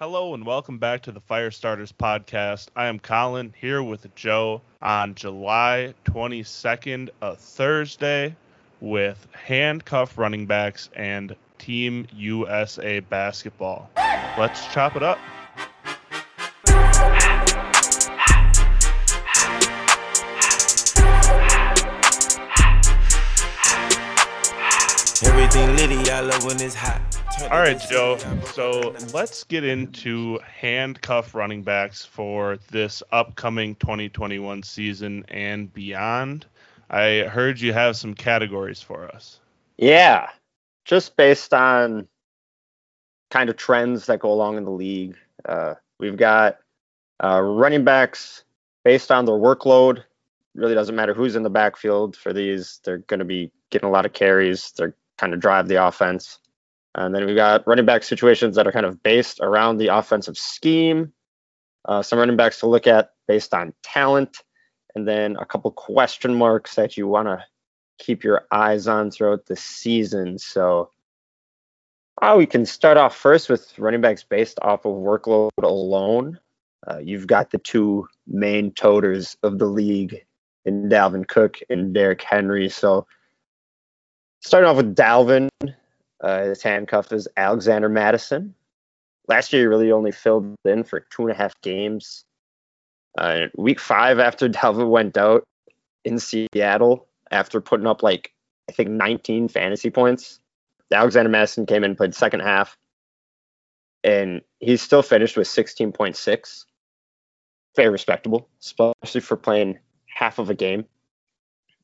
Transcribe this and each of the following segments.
Hello and welcome back to the Firestarters podcast. I am Collin here with Joe on July 22nd, a Thursday, with handcuff running backs and Team USA basketball. Let's chop it up. Everything litty, I love when it's hot. All right, Joe. So let's get into handcuff running backs for this upcoming 2021 season and beyond. I heard you have some categories for us. Yeah, just based on kind of trends that go along in the league. Uh, we've got uh, running backs based on their workload. Really doesn't matter who's in the backfield for these. They're going to be getting a lot of carries. They're kind of drive the offense. And then we've got running back situations that are kind of based around the offensive scheme. Uh, some running backs to look at based on talent, and then a couple question marks that you want to keep your eyes on throughout the season. So, uh, we can start off first with running backs based off of workload alone. Uh, you've got the two main toters of the league in Dalvin Cook and Derrick Henry. So, starting off with Dalvin, uh, his handcuff is Alexander Mattison. Last year, he really only filled in for two and a half games. Uh, week five, after Dalvin went out in Seattle, after putting up like, I think 19 fantasy points, Alexander Mattison came in and played second half. And he still finished with 16.6. Very respectable, especially for playing half of a game.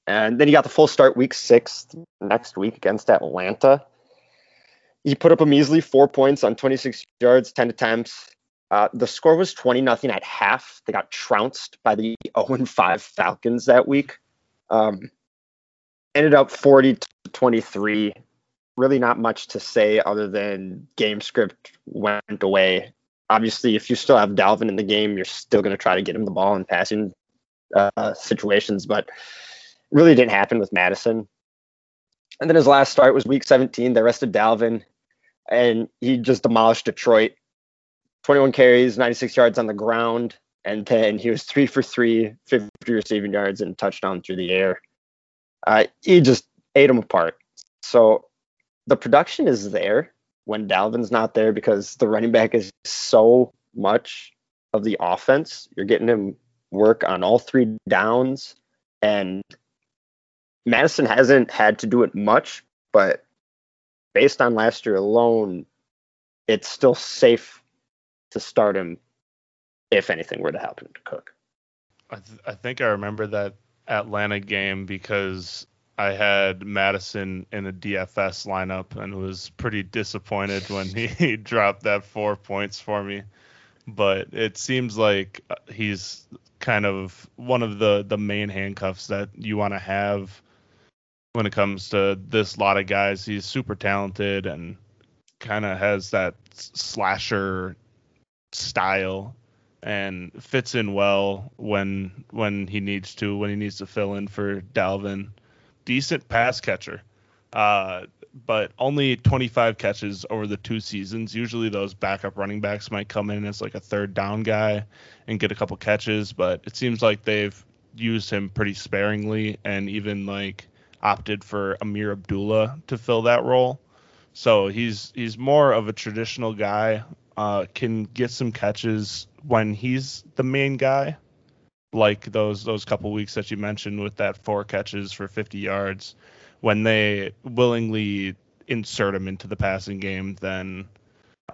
And then he got the full start week six next week against Atlanta. He put up a measly four points on 26 yards, 10 attempts. Uh, the score was 20 nothing at half. They got trounced by the 0 5 Falcons that week. Um, ended up 40 to 23. Really, not much to say other than game script went away. Obviously, if you still have Dalvin in the game, you're still going to try to get him the ball in passing uh, situations, but really didn't happen with Mattison. And then his last start was week 17. They rested Dalvin and he just demolished Detroit. 21 carries, 96 yards on the ground, and then he was three for three, 50 receiving yards and touchdown through the air. Uh, he just ate them apart. So the production is there when Dalvin's not there because the running back is so much of the offense. You're getting him work on all three downs, and Mattison hasn't had to do it much, but based on last year alone, it's still safe to start him if anything were to happen to Cook. I, th- I think I remember that Atlanta game because I had Mattison in a DFS lineup and was pretty disappointed when he dropped that four points for me. But it seems like uh, he's kind of one of the the main handcuffs that you want to have when it comes to this lot of guys. He's super talented and kind of has that slasher style and fits in well when when he needs to when he needs to fill in for Dalvin. Decent pass catcher. Uh, but only 25 catches over the two seasons. Usually those backup running backs might come in as like a third down guy and get a couple catches, but it seems like they've used him pretty sparingly and even like opted for Amir Abdullah to fill that role. So he's he's more of a traditional guy. Uh, can get some catches when he's the main guy, like those those couple weeks that you mentioned with that four catches for 50 yards. When they willingly insert him into the passing game, then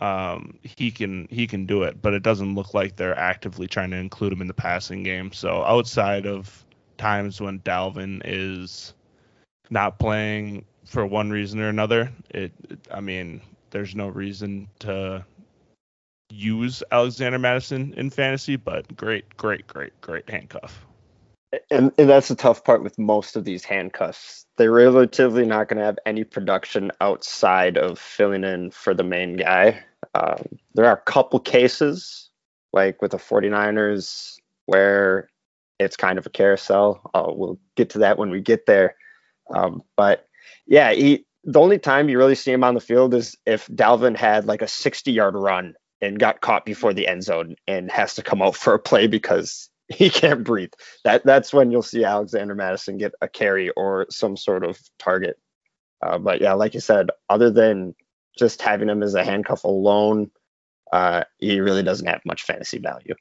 um, he can he can do it. But it doesn't look like they're actively trying to include him in the passing game. So outside of times when Dalvin is not playing for one reason or another, it, it I mean, there's no reason to use Alexander Mattison in fantasy, but great, great, great, great handcuff. And, and that's the tough part with most of these handcuffs. They're relatively not going to have any production outside of filling in for the main guy. Um, there are a couple cases, like with the 49ers, where it's kind of a carousel. Uh, we'll get to that when we get there. Um, but yeah, he the only time you really see him on the field is if Dalvin had like a 60 yard run and got caught before the end zone and has to come out for a play because he can't breathe. That that's when you'll see Alexander Mattison get a carry or some sort of target. Uh, but yeah, like you said, other than just having him as a handcuff alone, uh, he really doesn't have much fantasy value.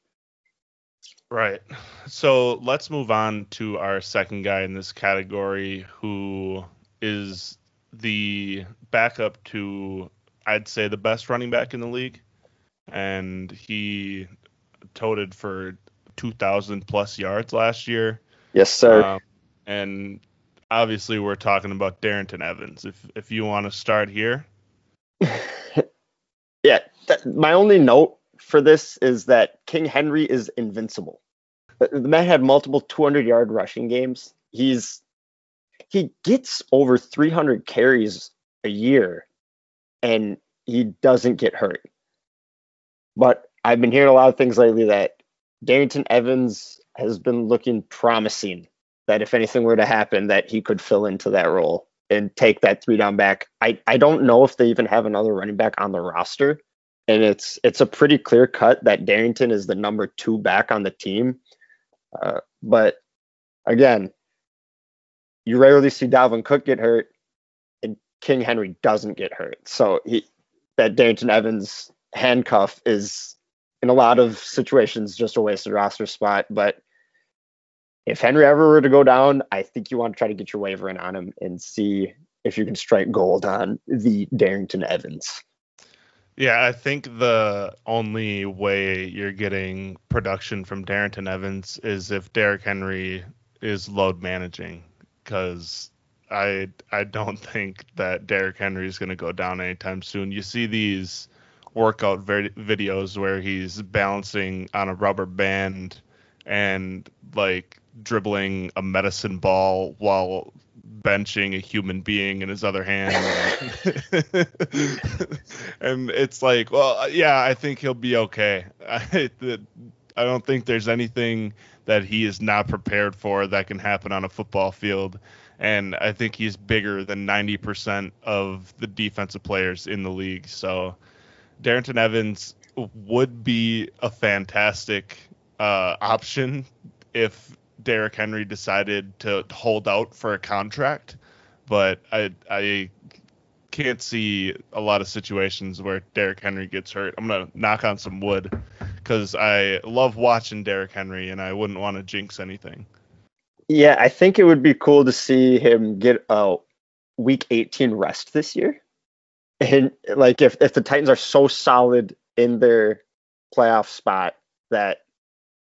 Right. So let's move on to our second guy in this category who is the backup to, I'd say, the best running back in the league. And he toted for 2,000 plus yards last year. Yes, sir. Um, and obviously, we're talking about Darrynton Evans. If if you want to start here. yeah. That, my only note for this is that King Henry is invincible. The man had multiple 200 yard rushing games. He's he gets over 300 carries a year and he doesn't get hurt. But I've been hearing a lot of things lately that Darrynton Evans has been looking promising that if anything were to happen that he could fill into that role and take that three down back. I, I don't know if they even have another running back on the roster. And it's it's a pretty clear cut that Darrynton is the number two back on the team. Uh, but again, you rarely see Dalvin Cook get hurt, and King Henry doesn't get hurt. So he that Darrynton Evans handcuff is in a lot of situations just a wasted roster spot. But if Henry ever were to go down, I think you want to try to get your waiver in on him and see if you can strike gold on the Darrynton Evans. Yeah, I think the only way you're getting production from Darrynton Evans is if Derrick Henry is load managing, because I I don't think that Derrick Henry is going to go down anytime soon. You see these workout videos where he's balancing on a rubber band and like dribbling a medicine ball while benching a human being in his other hand. and it's like, well, yeah, I think he'll be okay. I, I don't think there's anything that he is not prepared for that can happen on a football field. And I think he's bigger than 90% of the defensive players in the league. So Darrynton Evans would be a fantastic uh, option if Derrick Henry decided to hold out for a contract, but I I can't see a lot of situations where Derrick Henry gets hurt. I'm gonna knock on some wood because I love watching Derrick Henry and I wouldn't want to jinx anything. Yeah, I think it would be cool to see him get a week 18 rest this year. And like if if the Titans are so solid in their playoff spot that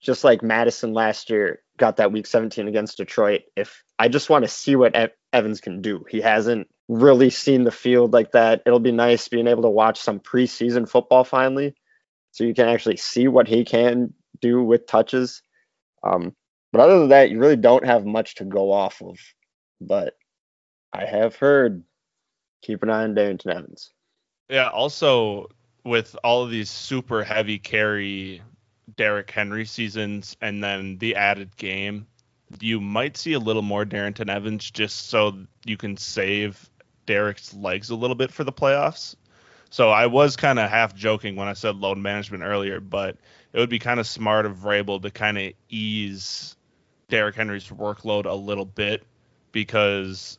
just like Mattison last year got that week 17 against Detroit. If I just want to see what Evans can do, he hasn't really seen the field like that. It'll be nice being able to watch some preseason football finally, so you can actually see what he can do with touches. Um, but other than that, you really don't have much to go off of. But I have heard keep an eye on Darrynton Evans. Yeah. Also, with all of these super heavy carry Derrick Henry seasons and then the added game, you might see a little more Darrynton Evans just so you can save Derrick's legs a little bit for the playoffs. So I was kind of half joking when I said load management earlier, but it would be kind of smart of Vrabel to kind of ease Derrick Henry's workload a little bit because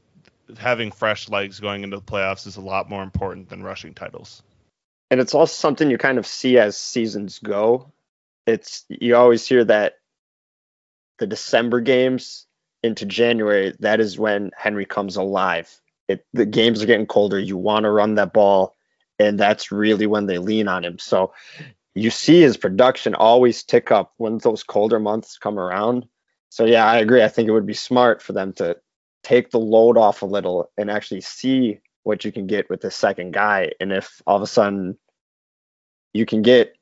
having fresh legs going into the playoffs is a lot more important than rushing titles. And it's also something you kind of see as seasons go it's you always hear that the December games into January, that is when Henry comes alive. It, the games are getting colder. You want to run that ball, and that's really when they lean on him. So you see his production always tick up when those colder months come around. So yeah, I agree. I think it would be smart for them to take the load off a little and actually see what you can get with the second guy. And if all of a sudden you can get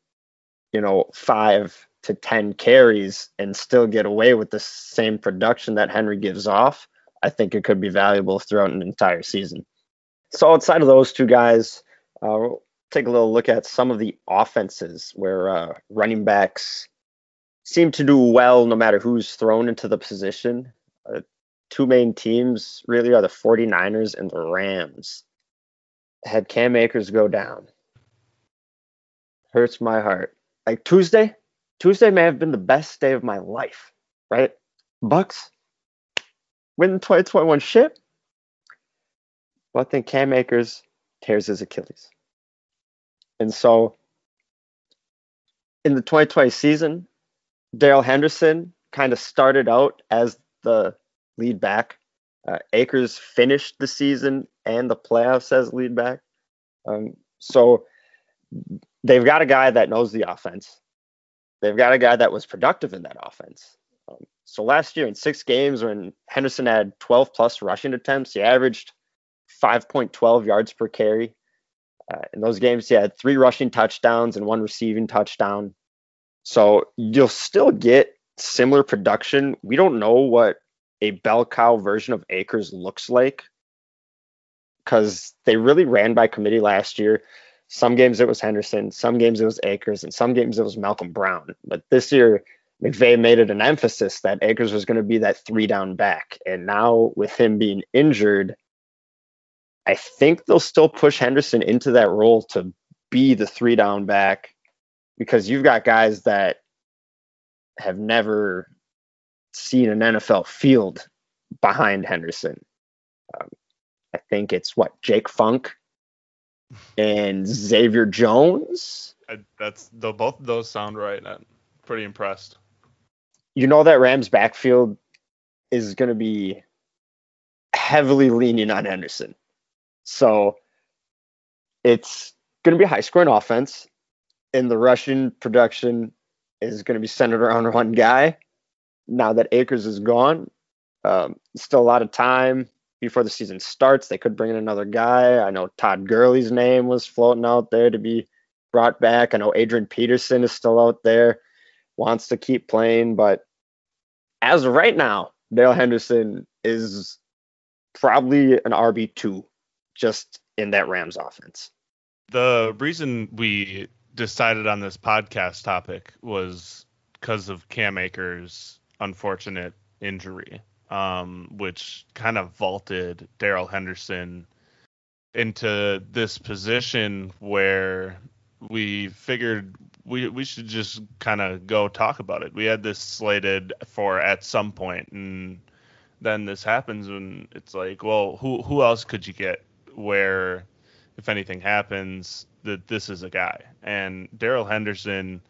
you know, five to 10 carries and still get away with the same production that Henry gives off, I think it could be valuable throughout an entire season. So, outside of those two guys, uh, take a little look at some of the offenses where uh, running backs seem to do well no matter who's thrown into the position. Uh, two main teams really are the 49ers and the Rams. Had Cam Akers go down, hurts my heart. Like Tuesday, Tuesday may have been the best day of my life, right? Bucks win the 2021 ship. But then Cam Akers tears his Achilles. And so in the 2020 season, Darrell Henderson kind of started out as the lead back. Uh, Akers finished the season and the playoffs as lead back. Um, so they've got a guy that knows the offense. They've got a guy that was productive in that offense. Um, so last year in six games, when Henderson had 12 plus rushing attempts, he averaged 5.12 yards per carry. Uh, in those games, he had three rushing touchdowns and one receiving touchdown. So you'll still get similar production. We don't know what a bell cow version of Akers looks like because they really ran by committee last year. Some games it was Henderson, some games it was Akers, and some games it was Malcolm Brown. But this year, McVay made it an emphasis that Akers was going to be that three down back. And now with him being injured, I think they'll still push Henderson into that role to be the three down back because you've got guys that have never seen an NFL field behind Henderson. Um, I think it's what Jake Funk and Xavier Jones. I, that's the both of those sound right. I'm pretty impressed. You know that Rams backfield is going to be heavily leaning on Henderson. So it's going to be a high scoring offense, and the rushing production is going to be centered around one guy. Now that Akers is gone, um, still a lot of time before the season starts. They could bring in another guy. I know Todd Gurley's name was floating out there to be brought back. I know Adrian Peterson is still out there, wants to keep playing, but as of right now, Dale Henderson is probably an RB two just in that Rams offense. The reason we decided on this podcast topic was because of Cam Akers' unfortunate injury, um, which kind of vaulted Darrell Henderson into this position where we figured we we should just kind of go talk about it. We had this slated for at some point, and then this happens, and it's like, well, who who else could you get where if anything happens that this is a guy and Darrell Henderson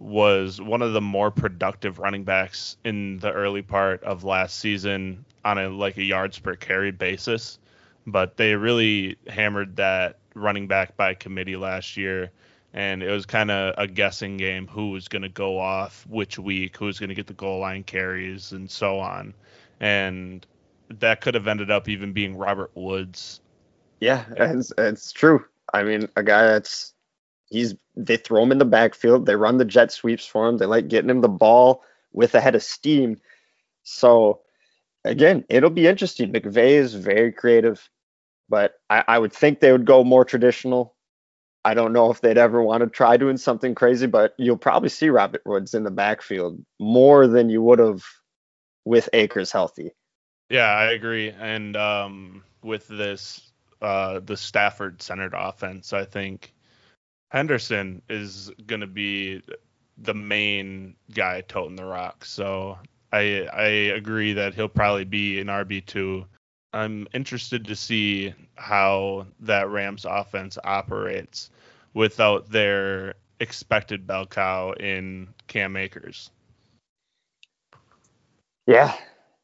was one of the more productive running backs in the early part of last season on a like a yards per carry basis. But they really hammered that running back by committee last year. And it was kind of a guessing game who was going to go off which week who's going to get the goal line carries and so on. And that could have ended up even being Robert Woods. Yeah, it's, it's true. I mean, a guy that's he's they throw him in the backfield, they run the jet sweeps for him, they like getting him the ball with a head of steam. So again, it'll be interesting. McVay is very creative, but I, I would think they would go more traditional. I don't know if they'd ever want to try doing something crazy, but you'll probably see Robert Woods in the backfield more than you would have with Akers healthy. Yeah, I agree. And um, with this uh, the Stafford centered offense. I think Henderson is going to be the main guy toting the rock. So I I agree that he'll probably be an RB two. I'm interested to see how that Rams offense operates without their expected bell cow in Cam Akers. Yeah,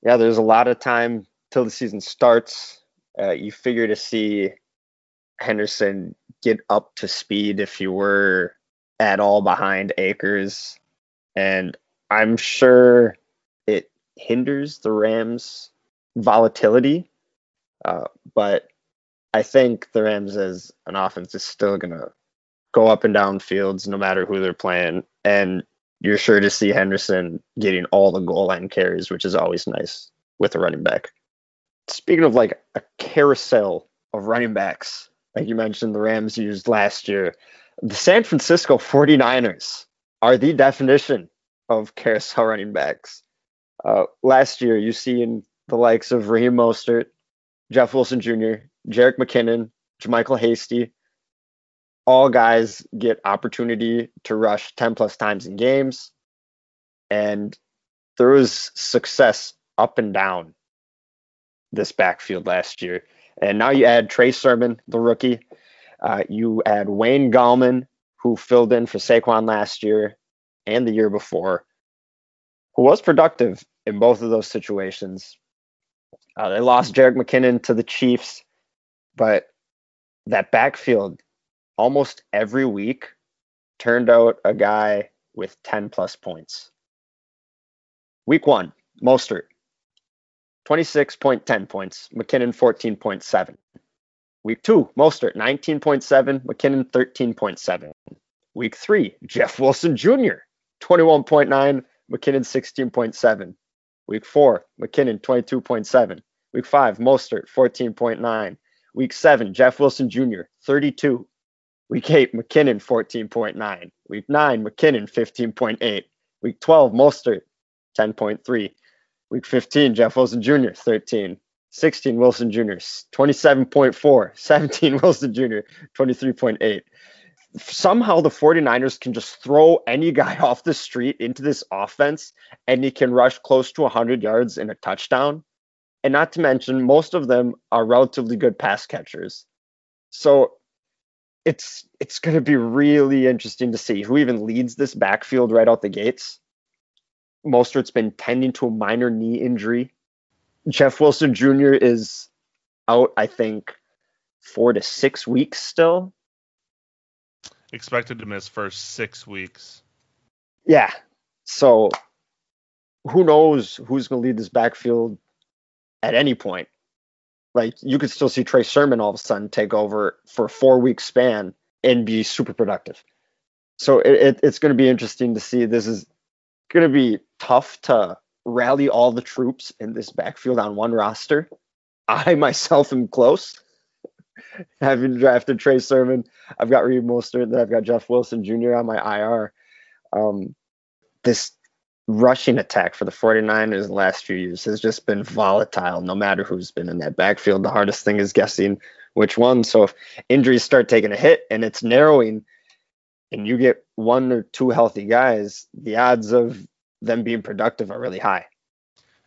yeah. There's a lot of time till the season starts uh, you figure to see Henderson get up to speed if you were at all behind Akers, And I'm sure it hinders the Rams' volatility. Uh, but I think the Rams as an offense is still to go up and down fields no matter who they're playing. And you're sure to see Henderson getting all the goal line carries, which is always nice with a running back speaking of like a carousel of running backs, like you mentioned, the Rams used last year, the San Francisco 49ers are the definition of carousel running backs. Uh, last year, you seen the likes of Raheem Mostert, Jeff Wilson Jr., Jerick McKinnon, JaMycal Hasty. all guys get opportunity to rush 10 plus times in games. And there was success up and down this backfield last year. And now you add Trey Sermon, the rookie. Uh, you add Wayne Gallman, who filled in for Saquon last year and the year before, who was productive in both of those situations. Uh, they lost Jerick McKinnon to the Chiefs, but that backfield almost every week turned out a guy with 10 plus points. Week one, Mostert, 26.10 points, McKinnon 14.7. Week two, Mostert 19.7, McKinnon 13.7. Week three, Jeff Wilson Jr. 21.9, McKinnon 16.7. Week four, McKinnon 22.7. Week five, Mostert 14.9. Week seven, Jeff Wilson Jr. 32. Week eight, McKinnon 14.9. Week nine, McKinnon 15.8. Week 12, Mostert 10.3. Week 15, Jeff Wilson Jr., 13. 16, Wilson Jr., 27.4. 17, Wilson Jr., 23.8. Somehow the 49ers can just throw any guy off the street into this offense and he can rush close to 100 yards in a touchdown. And not to mention, most of them are relatively good pass catchers. So it's it's going to be really interesting to see who even leads this backfield right out the gates. Mostert's been tending to a minor knee injury. Jeff Wilson Jr. is out, I think, four to six weeks still. Expected to miss first six weeks. Yeah. So who knows who's going to lead this backfield at any point? Like you could still see Trey Sermon all of a sudden take over for a four week span and be super productive. So it, it, it's going to be interesting to see. This is going to be tough to rally all the troops in this backfield on one roster. I myself am close. Having drafted Trey Sermon, I've got Reed Mostert, then I've got Jeff Wilson Jr. on my IR. Um, this rushing attack for the 49ers in the last few years has just been volatile, no matter who's been in that backfield. The hardest thing is guessing which one. So if injuries start taking a hit and it's narrowing, and you get one or two healthy guys, the odds of them being productive are really high.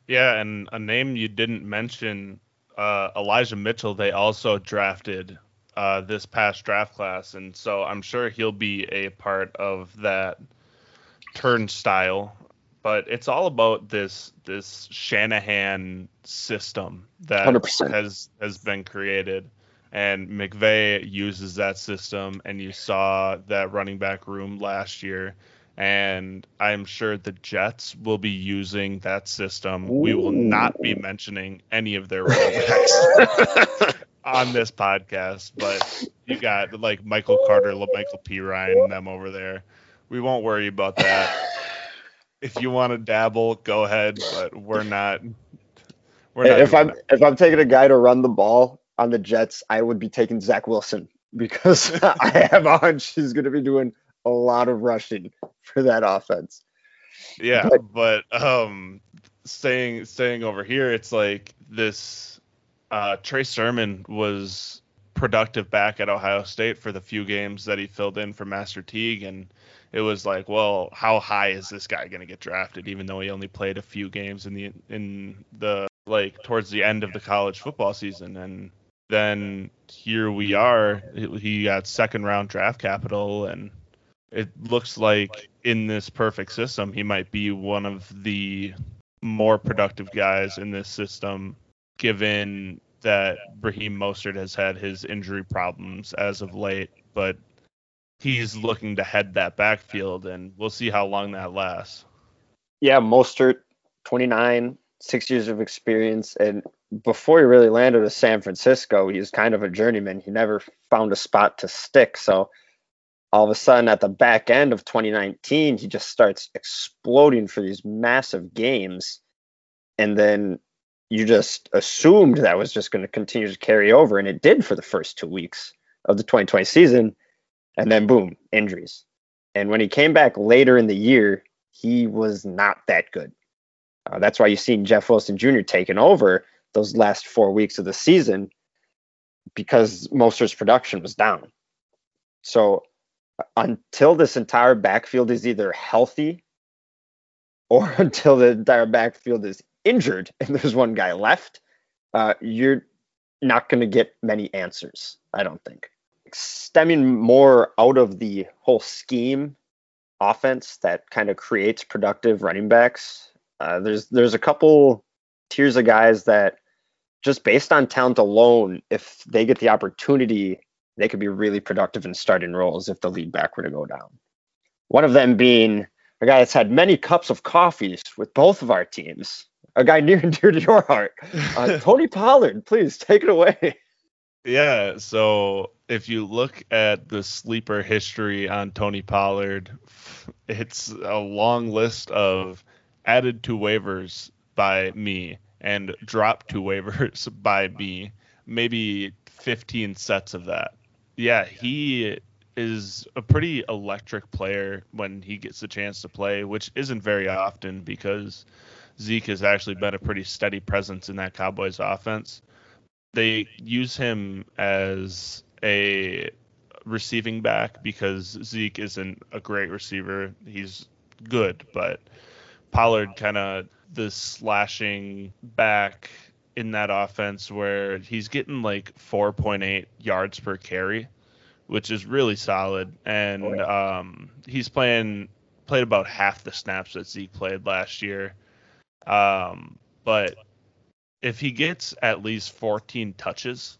Yeah, and a name you didn't mention, uh, Elijah Mitchell, they also drafted uh, this past draft class, and so I'm sure he'll be a part of that turnstile. But it's all about this this Shanahan system that 100%. has has been created and McVay uses that system, and you saw that running back room last year. And I'm sure the Jets will be using that system. Ooh. We will not be mentioning any of their running backs on this podcast, but you got like Michael Carter, Michael P. Ryan, them over there. We won't worry about that. if you want to dabble, go ahead, but we're not. We're not if I'm that. if I'm taking a guy to run the ball, on the Jets, I would be taking Zach Wilson because I have a hunch he's going to be doing a lot of rushing for that offense. Yeah, but, but um, staying staying over here, it's like this. Uh, Trey Sermon was productive back at Ohio State for the few games that he filled in for Master Teague, and it was like, well, how high is this guy going to get drafted? Even though he only played a few games in the in the like towards the end of the college football season, and then here we are. He got second round draft capital, and it looks like in this perfect system, he might be one of the more productive guys in this system, given that Raheem Mostert has had his injury problems as of late, but he's looking to head that backfield, and we'll see how long that lasts. Yeah, Mostert, 29, six years of experience, and before he really landed with San Francisco, he was kind of a journeyman. He never found a spot to stick. So all of a sudden, at the back end of 2019, he just starts exploding for these massive games. And then you just assumed that was just going to continue to carry over. And it did for the first two weeks of the 2020 season. And then, boom, injuries. And when he came back later in the year, he was not that good. Uh, that's why you've seen Jeff Wilson Jr. taking over those last four weeks of the season because Mostert's production was down. So until this entire backfield is either healthy or until the entire backfield is injured and there's one guy left, uh, you're not going to get many answers, I don't think. Stemming more out of the whole scheme offense that kind of creates productive running backs, uh, there's there's a couple tiers of guys that just based on talent alone, if they get the opportunity, they could be really productive in starting roles if the lead back were to go down. One of them being a guy that's had many cups of coffees with both of our teams, a guy near and dear to your heart, uh, Tony Pollard. Please take it away. Yeah, so if you look at the sleeper history on Tony Pollard, it's a long list of added to waivers by me and dropped to waivers by me, maybe 15 sets of that. Yeah, he is a pretty electric player when he gets the chance to play, which isn't very often because Zeke has actually been a pretty steady presence in that Cowboys offense. They use him as a receiving back because Zeke isn't a great receiver. He's good, but Pollard kind of the slashing back in that offense where he's getting like 4.8 yards per carry, which is really solid. And um, he's playing played about half the snaps that Zeke played last year. Um, but if he gets at least 14 touches,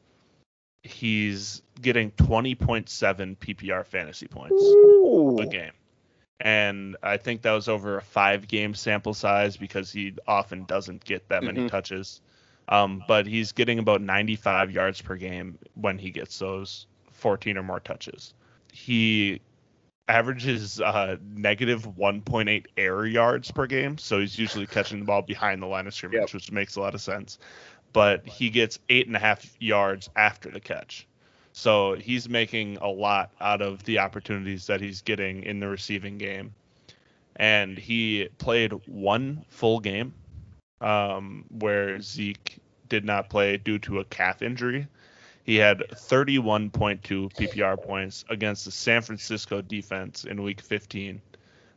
he's getting 20.7 PPR fantasy points Ooh. a game and I think that was over a five game sample size because he often doesn't get that many mm-hmm. touches. Um, but he's getting about 95 yards per game when he gets those 14 or more touches. He averages uh, negative 1.8 air yards per game, so he's usually catching the ball behind the line of scrimmage, yep. which makes a lot of sense. But he gets eight and a half yards after the catch. So he's making a lot out of the opportunities that he's getting in the receiving game. And he played one full game um, where Zeke did not play due to a calf injury. He had 31.2 PPR points against the San Francisco defense in week 15.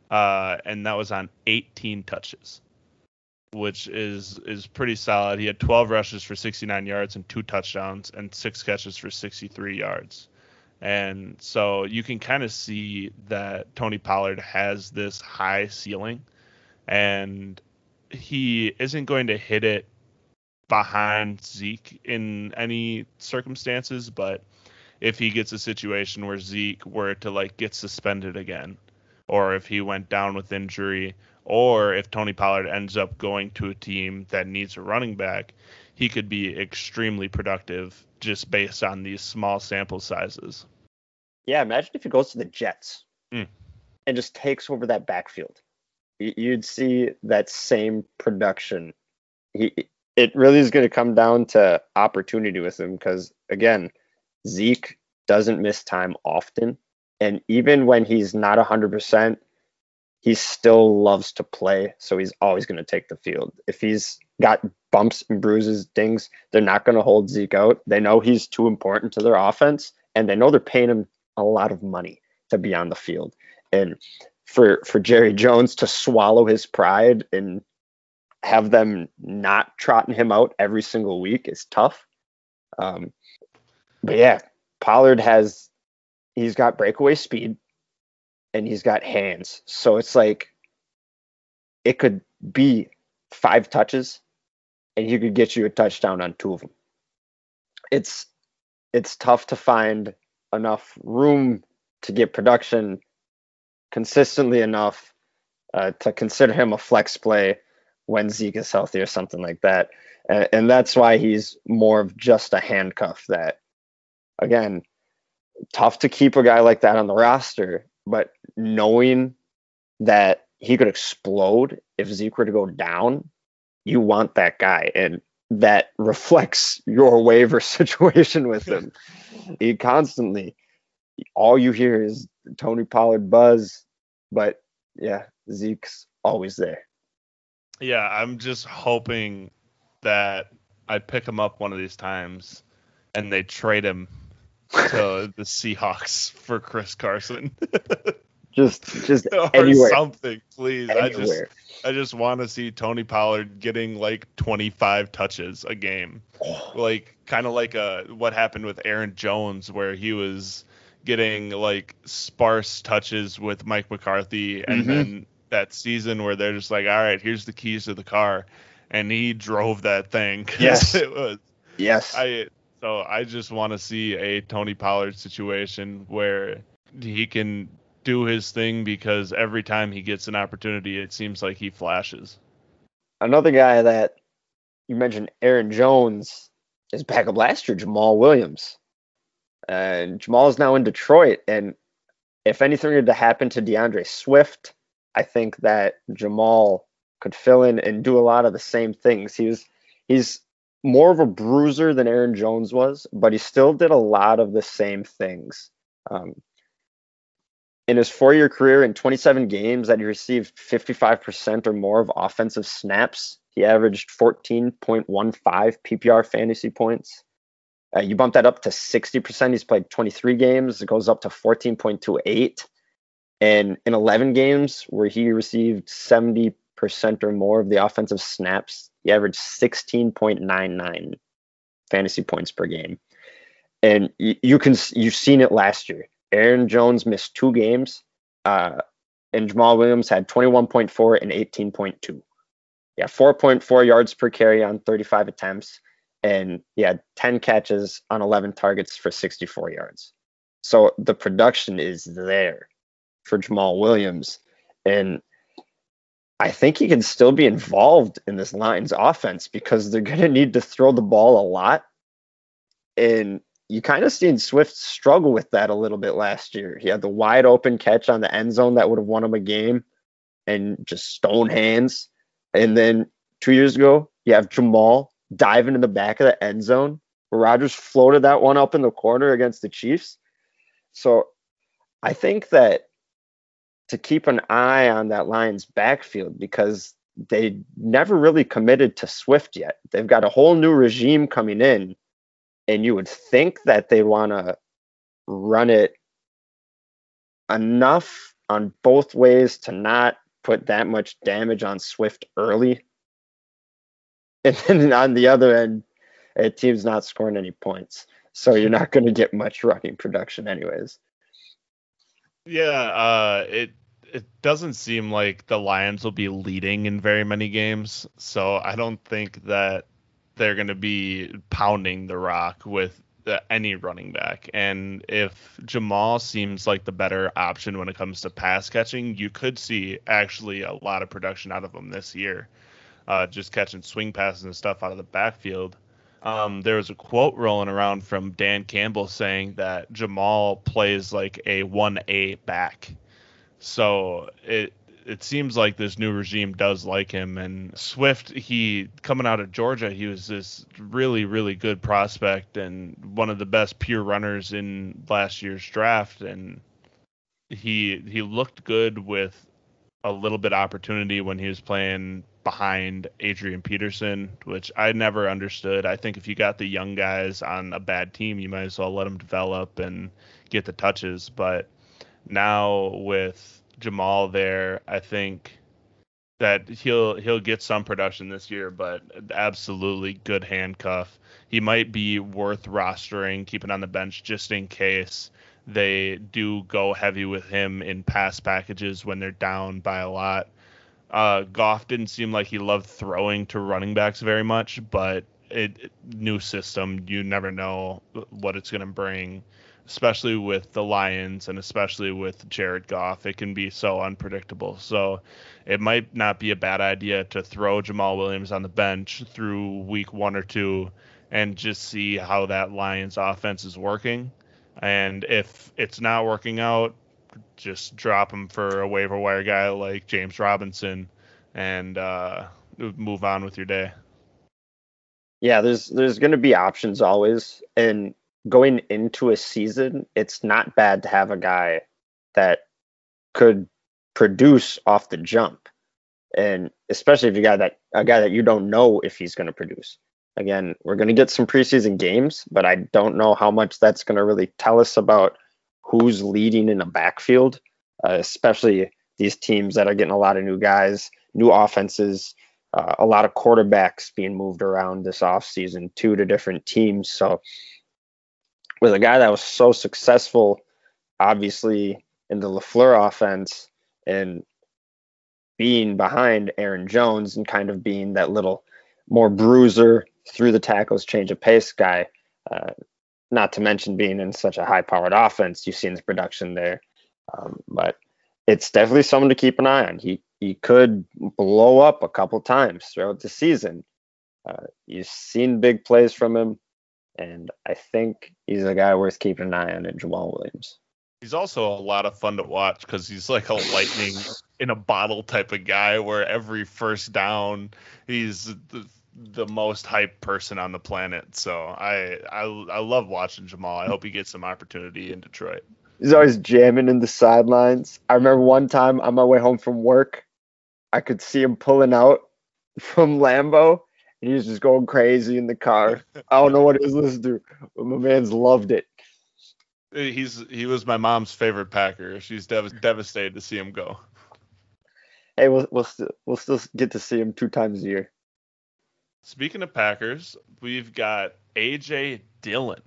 Uh, and that was on 18 touches which is is pretty solid. He had 12 rushes for 69 yards and two touchdowns and six catches for 63 yards. And so you can kind of see that Tony Pollard has this high ceiling and he isn't going to hit it behind Zeke in any circumstances, but if he gets a situation where Zeke were to like get suspended again or if he went down with injury or if Tony Pollard ends up going to a team that needs a running back, he could be extremely productive just based on these small sample sizes. Yeah, imagine if he goes to the Jets mm. and just takes over that backfield. You'd see that same production. He, it really is going to come down to opportunity with him because, again, Zeke doesn't miss time often. And even when he's not 100%, he still loves to play, so he's always going to take the field. If he's got bumps and bruises, dings, they're not going to hold Zeke out. They know he's too important to their offense, and they know they're paying him a lot of money to be on the field. And for for Jerry Jones to swallow his pride and have them not trotting him out every single week is tough. Um, but yeah, Pollard has he's got breakaway speed and he's got hands. So it's like it could be five touches and he could get you a touchdown on two of them. It's it's tough to find enough room to get production consistently enough uh, to consider him a flex play when Zeke is healthy or something like that. And, and that's why he's more of just a handcuff that, again, tough to keep a guy like that on the roster but knowing that he could explode if Zeke were to go down, you want that guy. And that reflects your waiver situation with him. he constantly, all you hear is Tony Pollard buzz, but yeah, Zeke's always there. Yeah, I'm just hoping that I pick him up one of these times and they trade him to the Seahawks for Chris Carson. just just or anywhere. something, please. I just I just want to see Tony Pollard getting like 25 touches a game. Like kind of like uh what happened with Aaron Jones where he was getting like sparse touches with Mike McCarthy and Mhm. then that season where they're just like, "All right, here's the keys to the car." And he drove that thing. Yes. it was yes. I so I just want to see a Tony Pollard situation where he can do his thing because every time he gets an opportunity, it seems like he flashes. Another guy that you mentioned, Aaron Jones, is backup last year, Jamaal Williams. And Jamaal is now in Detroit. And if anything were to happen to D'Andre Swift, I think that Jamaal could fill in and do a lot of the same things. He was he's more of a bruiser than Aaron Jones was, but he still did a lot of the same things. Um, in his four-year career, in 27 games that he received 55% or more of offensive snaps, he averaged 14.15 PPR fantasy points. Uh, you bump that up to 60%. He's played 23 games. It goes up to 14.28. And in 11 games where he received 70% or more of the offensive snaps, he averaged 16.99 fantasy points per game. And you, you can you've seen it last year. Aaron Jones missed two games, uh, and Jamaal Williams had 21.4 and 18.2. Yeah, 4.4 yards per carry on 35 attempts, and he had 10 catches on 11 targets for 64 yards. So the production is there for Jamaal Williams, and I think he can still be involved in this Lions offense because they're going to need to throw the ball a lot. And you kind of seen Swift struggle with that a little bit last year. He had the wide open catch on the end zone that would have won him a game and just stone hands. And then two years ago, you have Jamaal diving in the back of the end zone where Rodgers floated that one up in the corner against the Chiefs. So I think that to keep an eye on that Lions backfield because they never really committed to Swift yet. They've got a whole new regime coming in, and you would think that they want to run it enough on both ways to not put that much damage on Swift early. And then on the other end, a team's not scoring any points. So you're not going to get much running production, anyways. Yeah, uh, it it doesn't seem like the Lions will be leading in very many games, so I don't think that they're going to be pounding the rock with the, any running back. And if Jamaal seems like the better option when it comes to pass catching, you could see actually a lot of production out of him this year, uh, just catching swing passes and stuff out of the backfield. Um, there was a quote rolling around from Dan Campbell saying that Jamaal plays like a 1A back. So it it seems like this new regime does like him. And Swift, he coming out of Georgia, he was this really really good prospect and one of the best pure runners in last year's draft. And he he looked good with a little bit opportunity when he was playing behind Adrian Peterson, which I never understood. I think if you got the young guys on a bad team, you might as well let them develop and get the touches. But now with Jamaal there, I think that he'll he'll get some production this year, but absolutely good handcuff. He might be worth rostering, keeping on the bench just in case they do go heavy with him in pass packages when they're down by a lot. Uh, Goff didn't seem like he loved throwing to running backs very much, but it new system, you never know what it's going to bring, especially with the Lions and especially with Jared Goff. It can be so unpredictable. So it might not be a bad idea to throw Jamaal Williams on the bench through week one or two and just see how that Lions offense is working. And if it's not working out, just drop him for a waiver wire guy like James Robinson and uh, move on with your day. Yeah, there's there's going to be options always, and going into a season, it's not bad to have a guy that could produce off the jump, and especially if you got that a guy that you don't know if he's going to produce. Again, we're going to get some preseason games, but I don't know how much that's going to really tell us about who's leading in a backfield, uh, especially these teams that are getting a lot of new guys, new offenses, uh, a lot of quarterbacks being moved around this offseason, two to different teams. So, with a guy that was so successful, obviously, in the LaFleur offense and being behind Aaron Jones and kind of being that little more bruiser through the tackles, change of pace guy. Uh, not to mention being in such a high powered offense, you've seen the production there. Um, but it's definitely someone to keep an eye on. He he could blow up a couple times throughout the season. Uh, you've seen big plays from him, and I think he's a guy worth keeping an eye on in Jamaal Williams. He's also a lot of fun to watch because he's like a lightning in a bottle type of guy where every first down he's the, the most hyped person on the planet. So I, I I love watching Jamaal. I hope he gets some opportunity in Detroit. He's always jamming in the sidelines. I remember one time on my way home from work, I could see him pulling out from Lambeau and he was just going crazy in the car. I don't know what he was listening to, but my man's loved it. He's he was my mom's favorite Packer. She's dev- devastated to see him go. Hey, we'll we'll still we'll still get to see him two times a year. Speaking of Packers, we've got AJ Dillon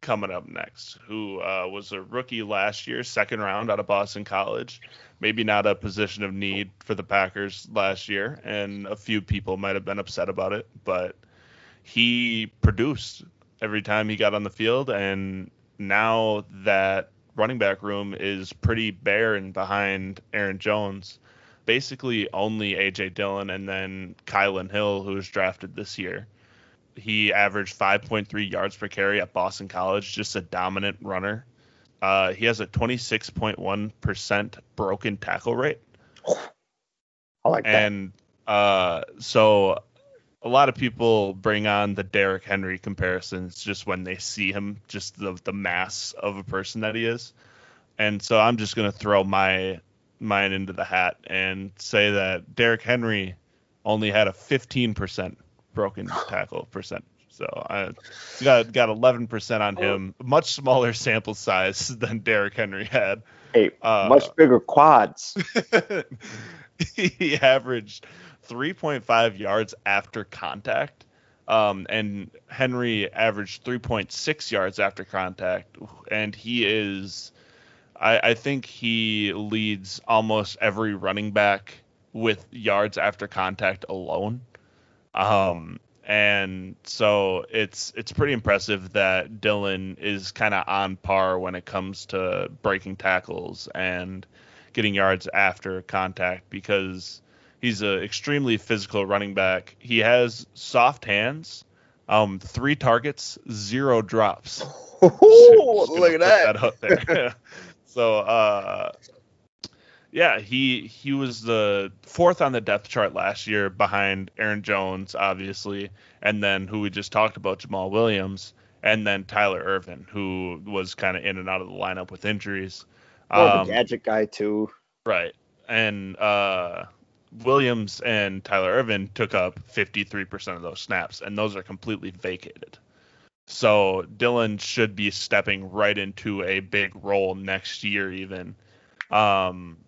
coming up next, who uh, was a rookie last year, second round out of Boston College. Maybe not a position of need for the Packers last year, and a few people might have been upset about it, but he produced every time he got on the field, and now that running back room is pretty barren behind Aaron Jones. Basically, only AJ Dillon and then Kylan Hill, who was drafted this year. He averaged 5.3 yards per carry at Boston College, just a dominant runner. Uh, he has a 26.1% broken tackle rate. I like that. And uh, so a lot of people bring on the Derrick Henry comparisons just when they see him, just the the mass of a person that he is. And so I'm just gonna throw my mine into the hat and say that Derrick Henry only had a 15% broken tackle percent. So I got got 11% on him, much smaller sample size than Derrick Henry had. Hey, uh, much bigger quads. he averaged 3.5 yards after contact. Um, and Henry averaged 3.6 yards after contact. And he is, I, I think he leads almost every running back with yards after contact alone. Um, and so it's it's pretty impressive that Dillon is kind of on par when it comes to breaking tackles and getting yards after contact because He's an extremely physical running back. He has soft hands, um, three targets, zero drops. Ooh, look at that. that so, uh, yeah, he he was the fourth on the depth chart last year behind Aaron Jones, obviously, and then who we just talked about, Jamaal Williams, and then Tyler Ervin, who was kind of in and out of the lineup with injuries. More um, gadget guy too. Right, and uh, Williams and Tyler Ervin took up 53% of those snaps, and those are completely vacated. So Dillon should be stepping right into a big role next year, even. Um,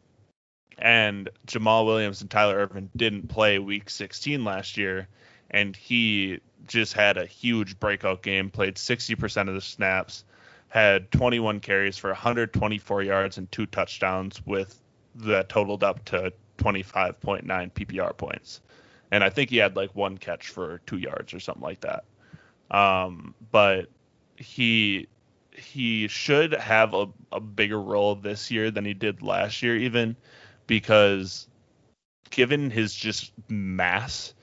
and Jamaal Williams and Tyler Ervin didn't play Week 16 last year, and he just had a huge breakout game. Played 60% of the snaps, had 21 carries for 124 yards and two touchdowns, with that totaled up to 25.9 PPR points. And I think he had like one catch for two yards or something like that. Um, but he he should have a, a bigger role this year than he did last year, even because given his just mass,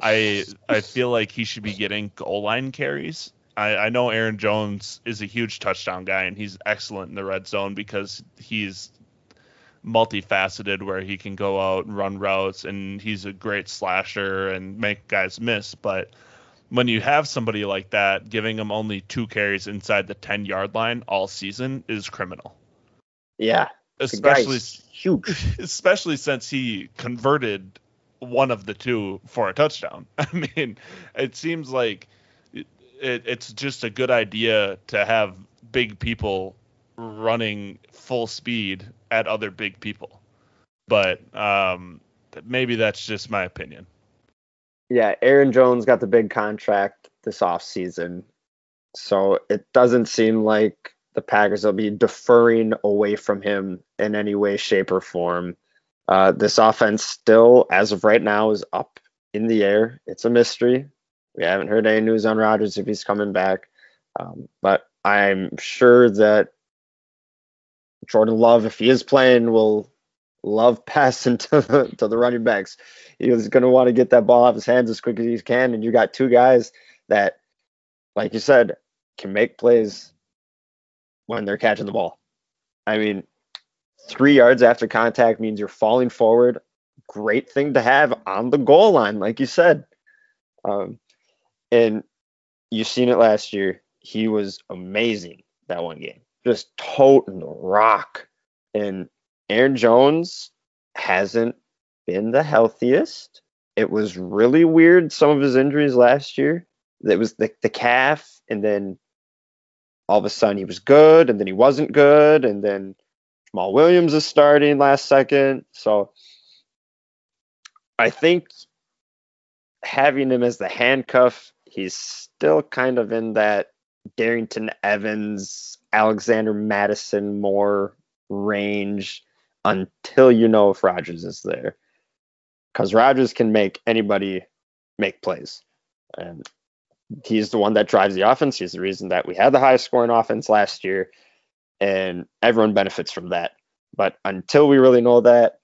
I I feel like he should be getting goal line carries. I, I know Aaron Jones is a huge touchdown guy and he's excellent in the red zone because he's multifaceted where he can go out and run routes and he's a great slasher and make guys miss. But when you have somebody like that, giving him only two carries inside the 10 yard line all season is criminal. Yeah. Especially huge. Especially since he converted one of the two for a touchdown. I mean, it seems like it, it's just a good idea to have big people running full speed at other big people. But um, maybe that's just my opinion. Yeah, Aaron Jones got the big contract this offseason. So it doesn't seem like the Packers will be deferring away from him in any way, shape, or form. Uh, this offense still, as of right now, is up in the air. It's a mystery. We haven't heard any news on Rodgers if he's coming back. Um, but I'm sure that Jordan Love, if he is playing, will love passing to the, to the running backs. He's going to want to get that ball off his hands as quick as he can. And you got two guys that, like you said, can make plays when they're catching the ball. I mean, three yards after contact means you're falling forward. Great thing to have on the goal line, like you said. Um, and you've seen it last year. He was amazing that one game, just toting the rock. And Aaron Jones hasn't been the healthiest. It was really weird, some of his injuries last year. It was the, the calf, and then all of a sudden he was good, and then he wasn't good, and then Jamaal Williams is starting last second. So I think having him as the handcuff, he's still kind of in that Darrynton Evans, Alexander Mattison more range until you know if Rodgers is there. Because Rodgers can make anybody make plays. And he's the one that drives the offense. He's the reason that we had the highest scoring offense last year. And everyone benefits from that. But until we really know that,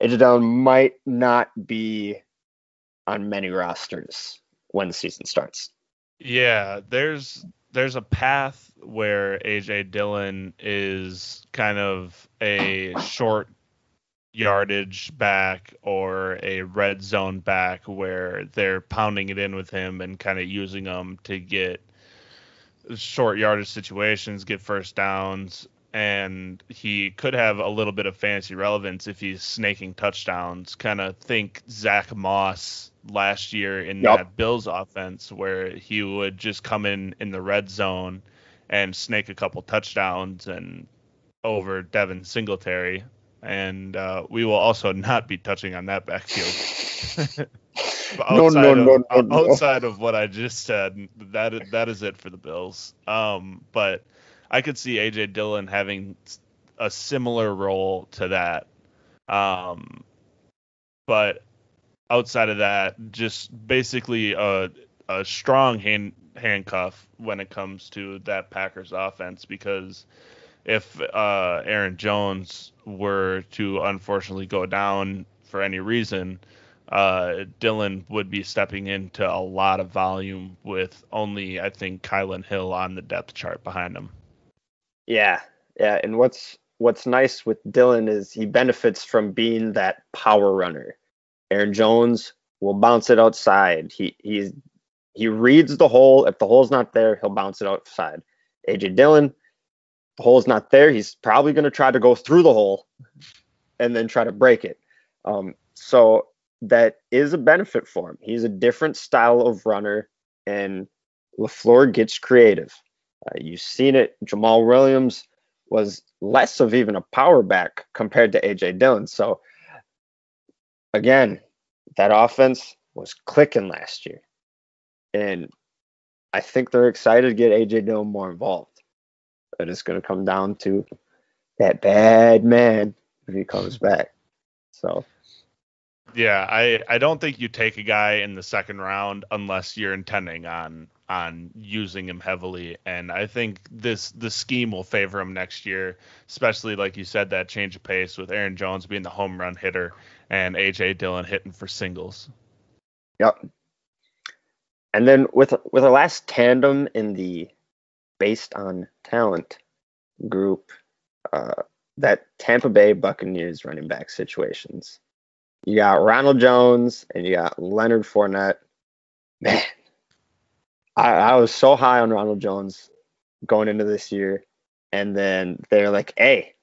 Dillon might not be on many rosters when the season starts. Yeah, there's there's a path where AJ Dillon is kind of a short yardage back or a red zone back where they're pounding it in with him and kind of using him to get short yardage situations, get first downs, and he could have a little bit of fantasy relevance if he's snaking touchdowns. Kind of think Zack Moss last year in yep. that Bills offense where he would just come in in the red zone and snake a couple touchdowns and over Devin Singletary. And uh, we will also not be touching on that backfield. no, no, of, no, no, no, Outside of what I just said, that that is it for the Bills. Um, but I could see AJ Dillon having a similar role to that. Um, but outside of that, just basically a a strong hand handcuff when it comes to that Packers offense because if uh, Aaron Jones were to unfortunately go down for any reason, uh, Dillon would be stepping into a lot of volume with only I think Kylan Hill on the depth chart behind him. Yeah, yeah, and what's what's nice with Dillon is he benefits from being that power runner. Aaron Jones will bounce it outside. He he's he reads the hole. If the hole's not there, he'll bounce it outside. AJ Dillon, hole's not there. He's probably going to try to go through the hole and then try to break it. Um, so that is a benefit for him. He's a different style of runner, and LaFleur gets creative. Uh, you've seen it. Jamaal Williams was less of even a power back compared to AJ Dillon. So again, that offense was clicking last year. And I think they're excited to get AJ Dillon more involved. But it's going to come down to that bad man if he comes back. So. Yeah, I, I don't think you take a guy in the second round unless you're intending on on using him heavily and I think this the scheme will favor him next year, especially like you said that change of pace with Aaron Jones being the home run hitter and AJ Dillon hitting for singles. Yep. And then with with the last tandem in the based on talent group, uh, that Tampa Bay Buccaneers running back situations. You got Ronald Jones and you got Leonard Fournette. Man, I, I was so high on Ronald Jones going into this year, and then they're like, "Hey,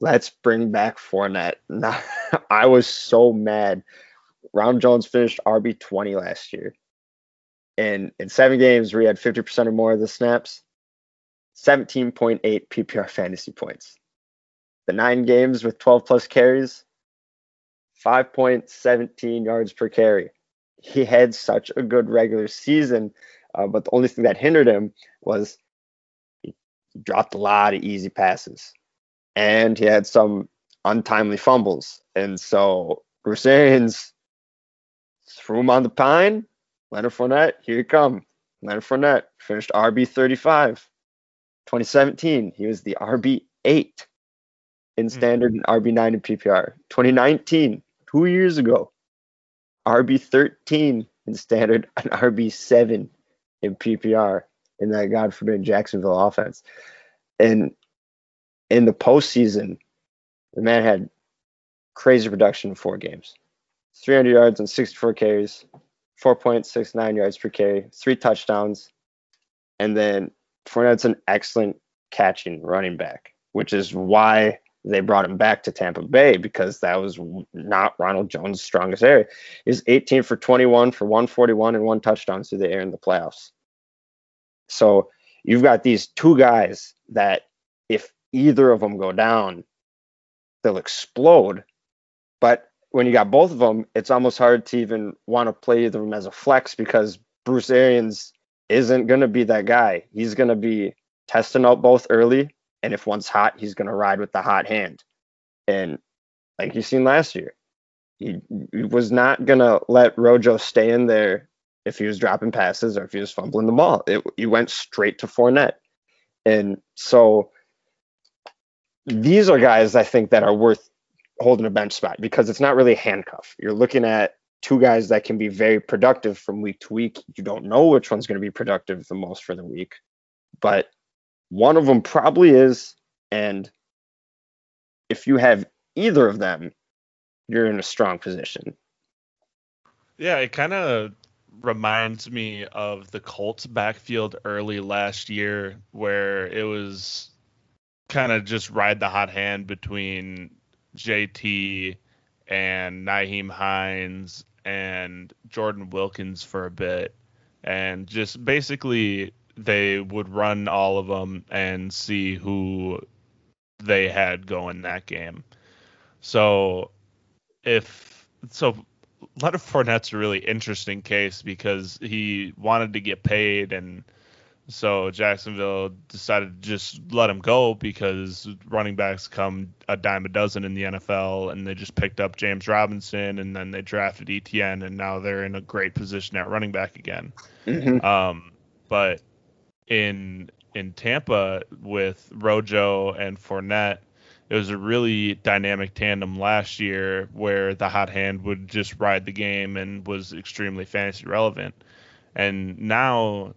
let's bring back Fournette." I was so mad Ronald Jones finished RB 20 last year. And in seven games he had 50% or more of the snaps, 17.8 PPR fantasy points. The nine games with 12 plus carries, 5.17 yards per carry. He had such a good regular season, uh, but the only thing that hindered him was he dropped a lot of easy passes and he had some untimely fumbles. And so Bruce threw him on the pine. Leonard Fournette, here you come. Leonard Fournette finished RB 35. 2017, he was the RB 8 in hmm. standard and RB 9 in PPR. 2019, two years ago, RB 13 in standard and RB 7 in PPR in that God forbid Jacksonville offense. And in the postseason, the man had crazy production in four games 300 yards and 64 carries, 4.69 yards per carry, three touchdowns. And then Fournette's an excellent catching running back, which is why they brought him back to Tampa Bay because that was not Ronald Jones' strongest area. He's 18 for 21 for 141 and one touchdown through the air in the playoffs. So you've got these two guys that if either of them go down, they'll explode. But when you got both of them, it's almost hard to even want to play them as a flex because Bruce Arians isn't going to be that guy. He's going to be testing out both early, and if one's hot, he's going to ride with the hot hand. And like you seen last year, he, he was not going to let Rojo stay in there if he was dropping passes or if he was fumbling the ball. It, he went straight to Fournette. And so these are guys I think that are worth holding a bench spot because it's not really a handcuff. You're looking at two guys that can be very productive from week to week. You don't know which one's going to be productive the most for the week, but one of them probably is. And if you have either of them, you're in a strong position. Yeah, it kind of reminds me of the Colts backfield early last year where it was kind of just ride the hot hand between JT and Nyheim Hines and Jordan Wilkins for a bit. And just basically, they would run all of them and see who they had going that game. So, if so, Leonard Fournette's a really interesting case because he wanted to get paid and so Jacksonville decided to just let him go because running backs come a dime a dozen in the NFL, and they just picked up James Robinson, and then they drafted ETN, and now they're in a great position at running back again. Mm-hmm. Um, but in in Tampa with Rojo and Fournette, it was a really dynamic tandem last year where the hot hand would just ride the game and was extremely fantasy relevant. And now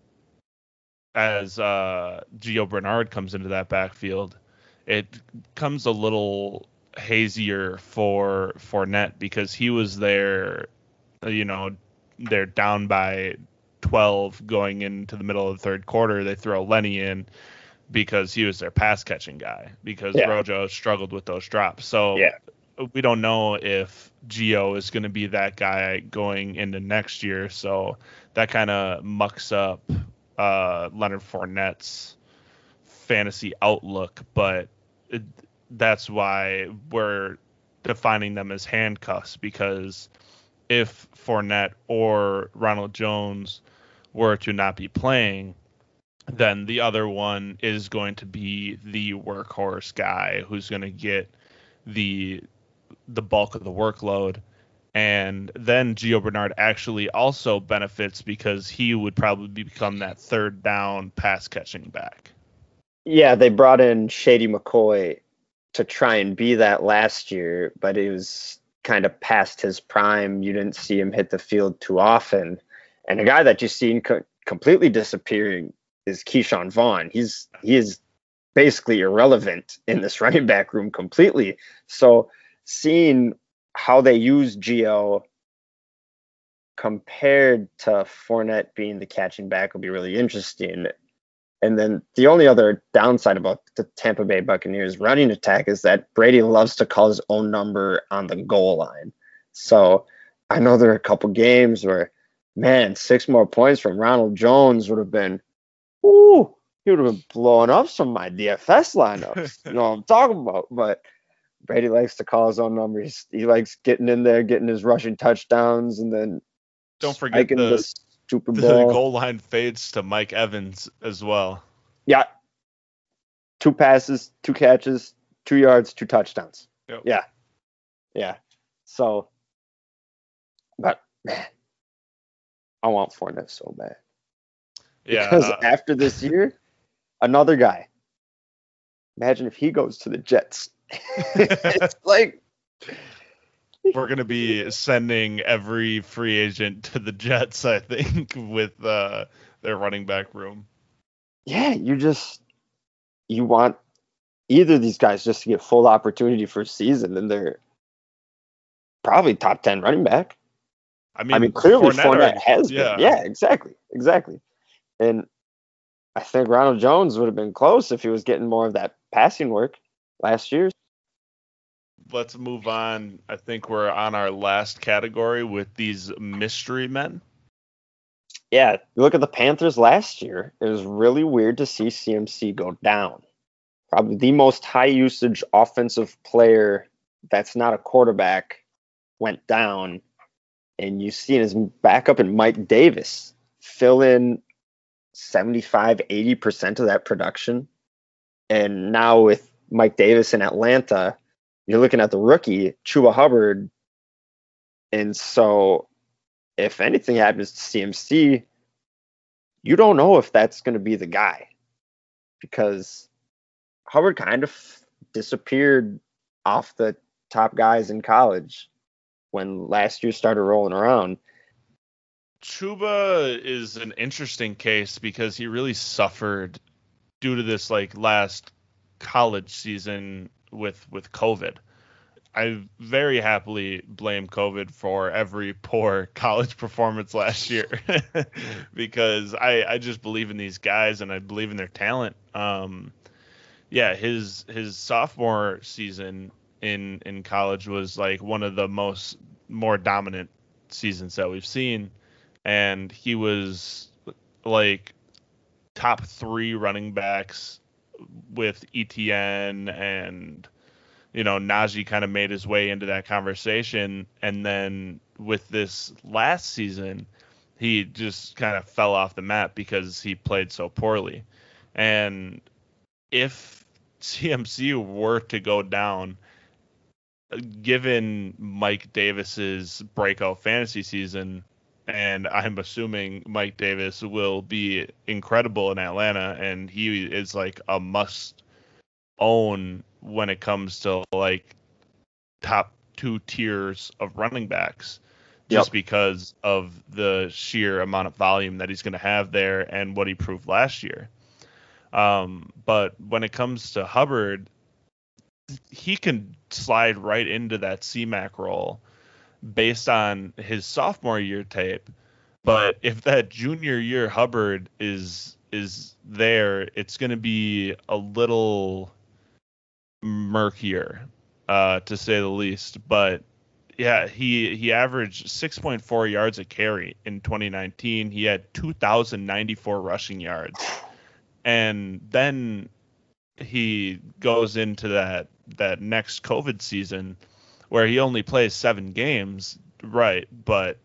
as uh, Gio Bernard comes into that backfield, it comes a little hazier for Fournette because he was there, you know, they're down by 12 going into the middle of the third quarter. They throw Lenny in because he was their pass catching guy because yeah. Rojo struggled with those drops. So yeah. we don't know if Gio is going to be that guy going into next year. So that kind of mucks up uh, Leonard Fournette's fantasy outlook, but it, that's why we're defining them as handcuffs because if Fournette or Ronald Jones were to not be playing, then the other one is going to be the workhorse guy who's going to get the the bulk of the workload and then Gio Bernard actually also benefits because he would probably become that third down pass catching back. Yeah, they brought in Shady McCoy to try and be that last year, but it was kind of past his prime. You didn't see him hit the field too often. And a guy that you've seen co- completely disappearing is Ke'Shawn Vaughn. He's he is basically irrelevant in this running back room completely. So seeing how they use Gio compared to Fournette being the catching back will be really interesting. And then the only other downside about the Tampa Bay Buccaneers running attack is that Brady loves to call his own number on the goal line. So I know there are a couple games where, man, six more points from Ronald Jones would have been, ooh, he would have been blowing up some of my DFS lineups. you know what I'm talking about? But Brady likes to call his own numbers. He likes getting in there, getting his rushing touchdowns, and then don't forget the, the Super the goal line fades to Mike Evans as well. Yeah. Two passes, two catches, two yards, two touchdowns. Yep. Yeah. Yeah. So, but man, I want Fournette so bad. Yeah, Because uh, after this year, another guy. Imagine if he goes to the Jets. It's like, we're gonna be sending every free agent to the Jets, I think, with uh, their running back room. yeah, you just you want either of these guys just to get full opportunity for a season, then they're probably top ten running back. I mean, I mean, clearly Fournette Fournette, has yeah. been. Yeah, exactly, exactly. And I think Ronald Jones would have been close if he was getting more of that passing work last year. Let's move on. I think we're on our last category with these mystery men. Yeah, you look at the Panthers last year. It was really weird to see CMC go down. Probably the most high usage offensive player that's not a quarterback went down. And you see his backup in Mike Davis fill in 75, 80% of that production. And now with Mike Davis in Atlanta, you're looking at the rookie, Chuba Hubbard. And so if anything happens to CMC, you don't know if that's going to be the guy because Hubbard kind of disappeared off the top guys in college when last year started rolling around. Chuba is an interesting case because he really suffered due to this like last college season with with COVID. I very happily blame COVID for every poor college performance last year because I, I just believe in these guys and I believe in their talent. Um, yeah, his his sophomore season in in college was like one of the most more dominant seasons that we've seen, and he was like top three running backs with ETN and you know, Najee kind of made his way into that conversation. And then with this last season, he just kind of fell off the map because he played so poorly. And if CMC were to go down, given Mike Davis's breakout fantasy season, and I'm assuming Mike Davis will be incredible in Atlanta, and he is like a must own when it comes to like top two tiers of running backs just Yep. because of the sheer amount of volume that he's going to have there and what he proved last year. Um, but when it comes to Hubbard, he can slide right into that CMAC role based on his sophomore year tape. But if that junior year Hubbard is is there, it's going to be a little murkier, uh, to say the least. But yeah, he he averaged 6.4 yards a carry in 2019. He had 2,094 rushing yards, and then he goes into that that next COVID season where he only plays seven games, right? But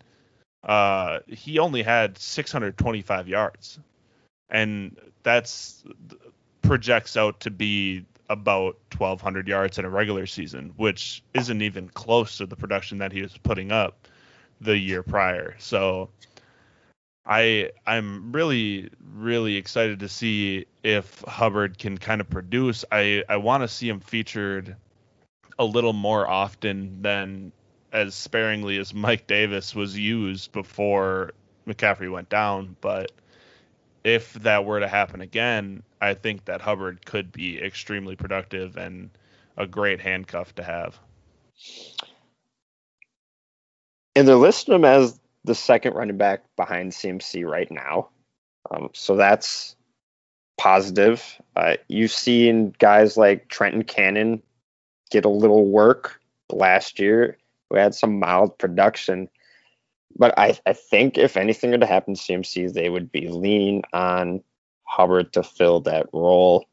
uh, he only had 625 yards, and that's projects out to be about 1200 yards in a regular season, which isn't even close to the production that he was putting up the year prior. So I I'm really really excited to see if Hubbard can kind of produce. I I want to see him featured a little more often than as sparingly as Mike Davis was used before McCaffrey went down, but if that were to happen again, I think that Hubbard could be extremely productive and a great handcuff to have. And they're listing him as the second running back behind CMC right now. Um, so that's positive. Uh, you've seen guys like Trenton Cannon get a little work last year, We had some mild production. but I, I think if anything were to happen to CMC, they would be leaning on Hubbard to fill that role.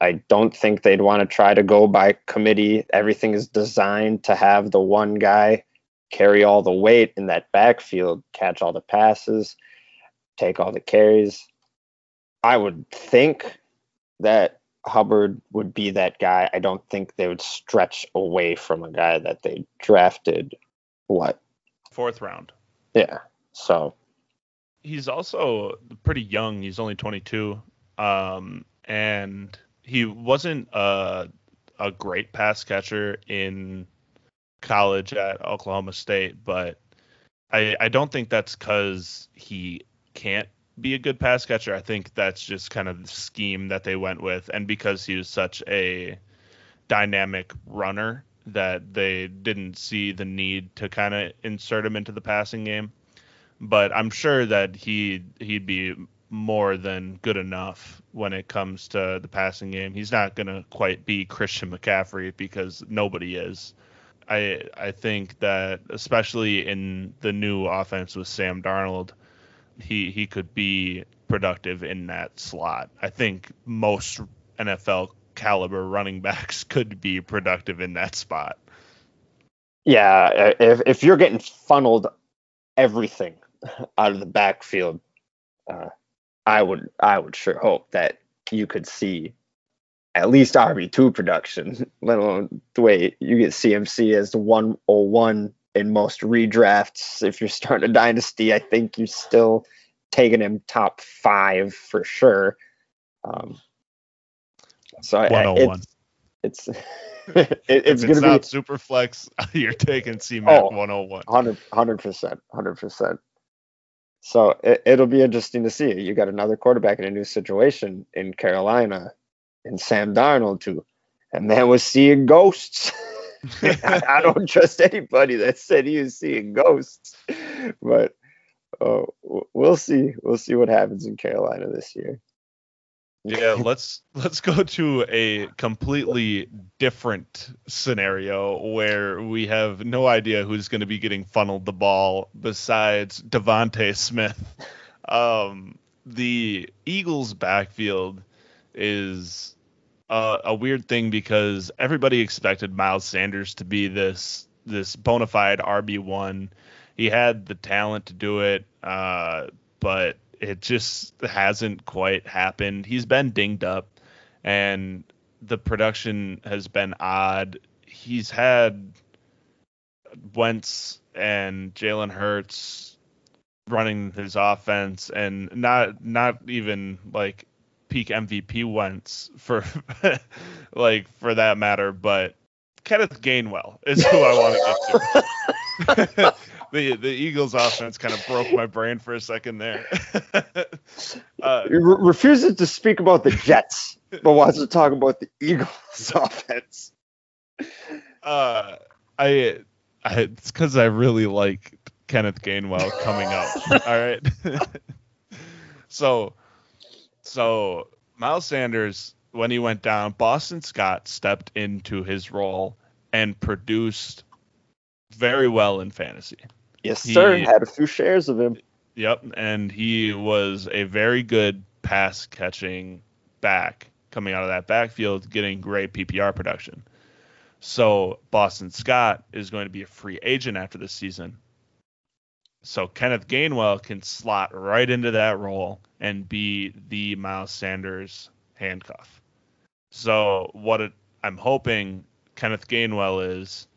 I don't think they'd want to try to go by committee. Everything is designed to have the one guy carry all the weight in that backfield, catch all the passes, take all the carries. I would think that Hubbard would be that guy. I don't think they would stretch away from a guy that they drafted what fourth round. Yeah. So he's also pretty young. He's only 22. Um, and he wasn't a, a great pass catcher in college at Oklahoma State, but I, I don't think that's because he can't be a good pass catcher. I think that's just kind of the scheme that they went with, and because he was such a dynamic runner that they didn't see the need to kind of insert him into the passing game. But I'm sure that he he'd be more than good enough when it comes to the passing game. He's not going to quite be Christian McCaffrey because nobody is. I I think that especially in the new offense with Sam Darnold, he he could be productive in that slot. I think most NFL caliber running backs could be productive in that spot. Yeah, if if you're getting funneled everything out of the backfield, uh, I would I would sure hope that you could see at least RB two production, let alone the way you get CMC as the one oh one in most redrafts. If you're starting a dynasty, I think you're still taking him top five for sure. Um, so one it's it's, it, it's going to be super flex. You're taking C Mac oh, 101. 100 percent, hundred percent. So it, will be interesting to see. You got another quarterback in a new situation in Carolina, in Sam Darnold too, and man was seeing ghosts. I, I, don't trust anybody that said he was seeing ghosts, but oh, we'll see. We'll see what happens in Carolina this year. Yeah, let's let's go to a completely different scenario where we have no idea who's going to be getting funneled the ball besides DeVonta Smith. Um, the Eagles' backfield is a, a weird thing because everybody expected Miles Sanders to be this this bona fide RB one. He had the talent to do it, uh, but it just hasn't quite happened. He's been dinged up, and the production has been odd. He's had Wentz and Jalen Hurts running his offense, and not not even like peak MVP Wentz for like for that matter, but Kenneth Gainwell is who I want to get to. the the Eagles offense kind of broke my brain for a second there. uh, Re- refuses to speak about the Jets, but wants to talk about the Eagles offense. Uh, I, I it's because I really like Kenneth Gainwell coming up. all right. so, so Miles Sanders when he went down, Boston Scott stepped into his role and produced very well in fantasy. Yes, he, sir. Had a few shares of him. Yep, and he was a very good pass catching back coming out of that backfield, getting great PPR production. So Boston Scott is going to be a free agent after this season. So Kenneth Gainwell can slot right into that role and be the Miles Sanders handcuff. So what it, I'm hoping Kenneth Gainwell is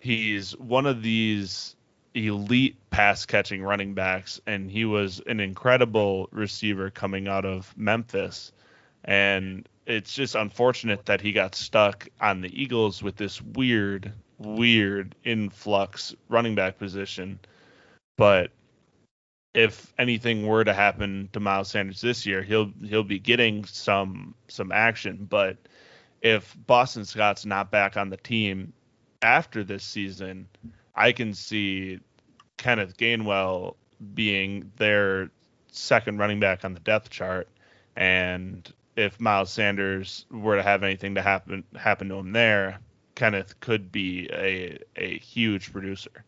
he's one of these elite pass catching running backs, and he was an incredible receiver coming out of Memphis. And it's just unfortunate that he got stuck on the Eagles with this weird, weird influx running back position. But if anything were to happen to Miles Sanders this year, he'll he'll be getting some some action. But if Boston Scott's not back on the team after this season, I can see Kenneth Gainwell being their second running back on the depth chart, and if Miles Sanders were to have anything to happen happen to him there, Kenneth could be a a huge producer.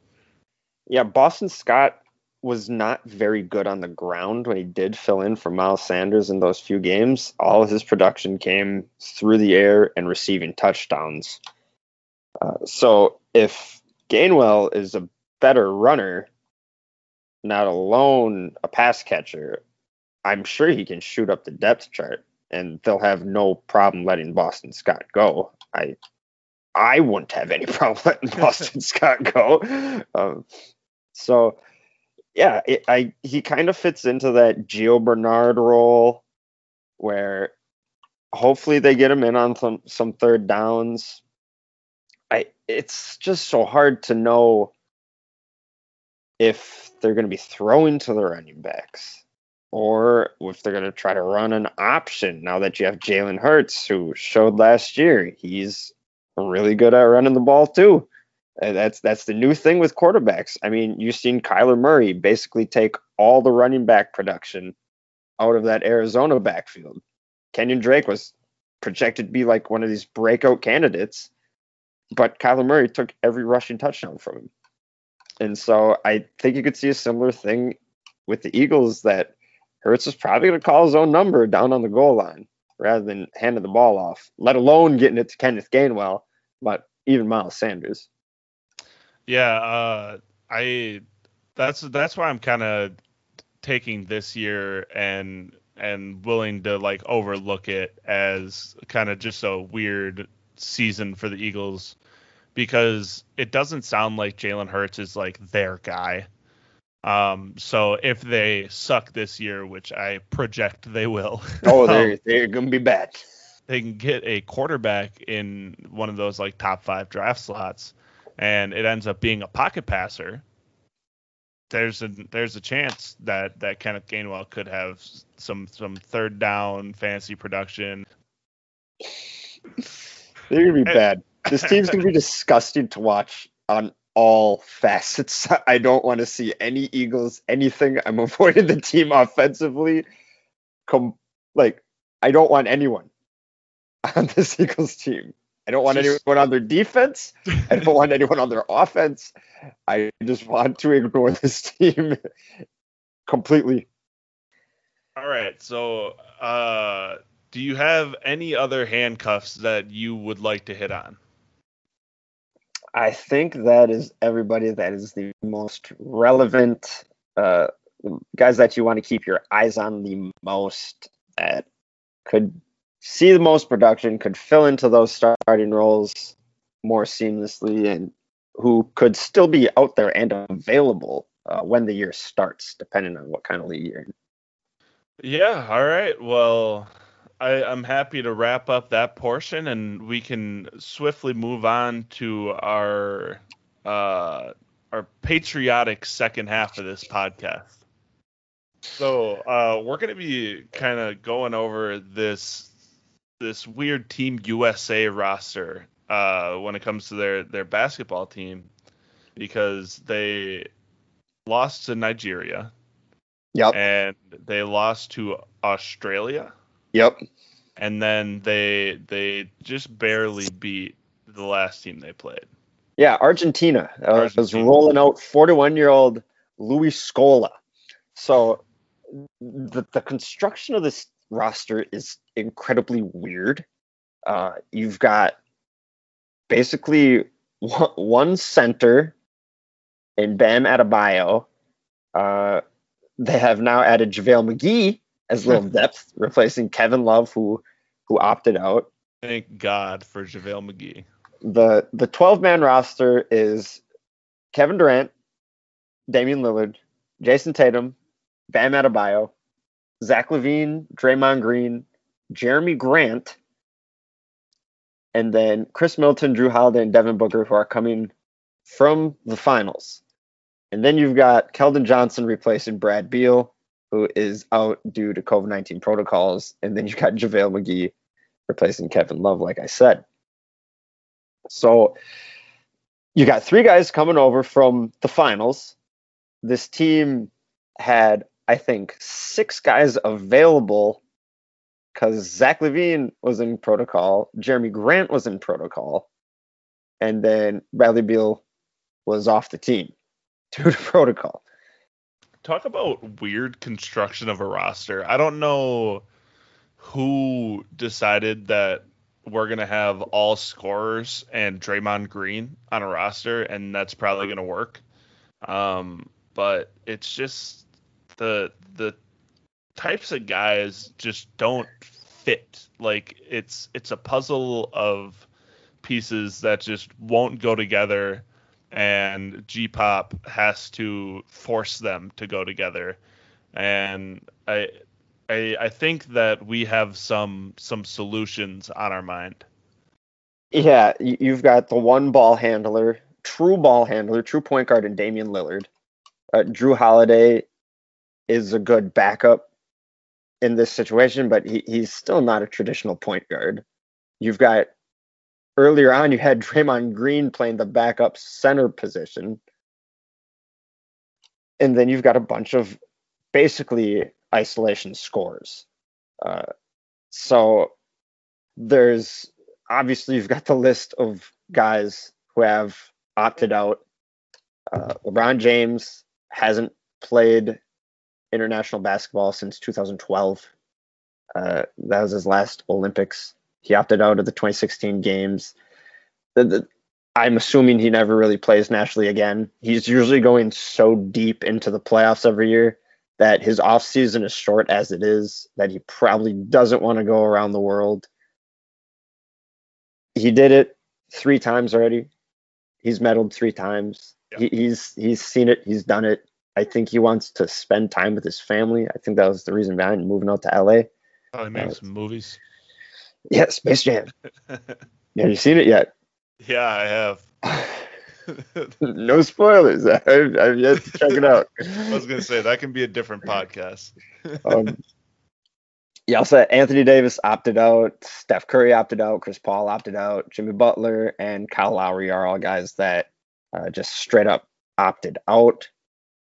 Yeah, Boston Scott was not very good on the ground when he did fill in for Miles Sanders in those few games. All of his production came through the air and receiving touchdowns. Uh, so if Gainwell is a better runner, not alone a pass catcher, I'm sure he can shoot up the depth chart and they'll have no problem letting Boston Scott go. I I wouldn't have any problem letting Boston Scott go. Um, so yeah, it, I he kind of fits into that Gio Bernard role where hopefully they get him in on some some third downs. I it's just so hard to know if they're going to be throwing to the running backs or if they're going to try to run an option now that you have Jalen Hurts, who showed last year he's really good at running the ball too. And that's that's the new thing with quarterbacks. I mean, you've seen Kyler Murray basically take all the running back production out of that Arizona backfield. Kenyon Drake was projected to be like one of these breakout candidates, but Kyler Murray took every rushing touchdown from him. And so I think you could see a similar thing with the Eagles that Hurts is probably going to call his own number down on the goal line rather than handing the ball off, let alone getting it to Kenneth Gainwell, but even Miles Sanders. Yeah, uh, I that's that's why I'm kind of taking this year and and willing to like overlook it as kind of just a weird season for the Eagles because it doesn't sound like Jalen Hurts is like their guy. Um, so if they suck this year, which I project they will, oh, they're um, they're gonna be bad. They can get a quarterback in one of those like top five draft slots, and it ends up being a pocket passer. There's a there's a chance that that Kenneth Gainwell could have some some third down fantasy production. They're gonna be bad. This team's gonna be disgusting to watch on all facets. I don't want to see any Eagles, anything. I'm avoiding the team offensively. Come, like, I don't want anyone on this Eagles team. I don't want just, anyone on their defense. I don't want anyone on their offense. I just want to ignore this team completely. All right. So, uh, do you have any other handcuffs that you would like to hit on? I think that is everybody that is the most relevant uh, guys that you want to keep your eyes on the most that could see the most production, could fill into those starting roles more seamlessly, and who could still be out there and available uh, when the year starts, depending on what kind of league you're in. Yeah. All right. Well, I, am happy to wrap up that portion, and we can swiftly move on to our uh, our patriotic second half of this podcast. So uh, we're going to be kind of going over this this weird Team USA roster uh, when it comes to their their basketball team because they lost to Nigeria. Yep. And they lost to Australia. Yep. And then they they just barely beat the last team they played. Yeah, Argentina, uh, Argentina. was rolling out 41 year old Luis Scola. So the the construction of this roster is incredibly weird. Uh, you've got basically one center in Bam Adebayo. Uh, they have now added JaVale McGee, as little depth, replacing Kevin Love, who who opted out. Thank God for JaVale McGee. The the 12 man roster is Kevin Durant, Damian Lillard, Jayson Tatum, Bam Adebayo, Zach LaVine, Draymond Green, Jerami Grant, and then Khris Middleton, Jrue Holiday, and Devin Booker, who are coming from the finals. And then you've got Keldon Johnson replacing Brad Beal, who is out due to COVID 19 protocols. And then you've got JaVale McGee replacing Kevin Love, like I said. So you got three guys coming over from the finals. This team had, I think, six guys available because Zach LaVine was in protocol, Jerami Grant was in protocol, and then Bradley Beal was off the team. due to protocol. Talk about weird construction of a roster. I don't know who decided that we're gonna have all scorers and Draymond Green on a roster, and that's probably gonna work. Um, but it's just the the types of guys just don't fit. Like it's it's a puzzle of pieces that just won't go together and G-pop has to force them to go together. And I I I think that we have some some solutions on our mind. Yeah, you've got the one ball handler, true ball handler, true point guard in Damian Lillard. Uh, Jrue Holiday is a good backup in this situation, but he, he's still not a traditional point guard. You've got earlier on, you had Draymond Green playing the backup center position. And then you've got a bunch of basically isolation scores. Uh, so there's obviously you've got the list of guys who have opted out. Uh, LeBron James hasn't played international basketball since 2012. Uh, that was his last Olympics. He opted out of the 2016 games. The, the, I'm assuming he never really plays nationally again. He's usually going so deep into the playoffs every year that his off season is short as it is, that he probably doesn't want to go around the world. He did it three times already. He's medaled three times. Yeah. He, he's he's seen it. He's done it. I think he wants to spend time with his family. I think that was the reason behind moving out to LA. Probably make uh, some movies. Yeah, Space Jam. have you seen it yet? Yeah, I have. no spoilers. I've, I've, yet to check it out. I was gonna say that can be a different podcast. um, yeah, also Anthony Davis opted out, Steph Curry opted out, Chris Paul opted out, Jimmy Butler and Kyle Lowry are all guys that uh, just straight up opted out.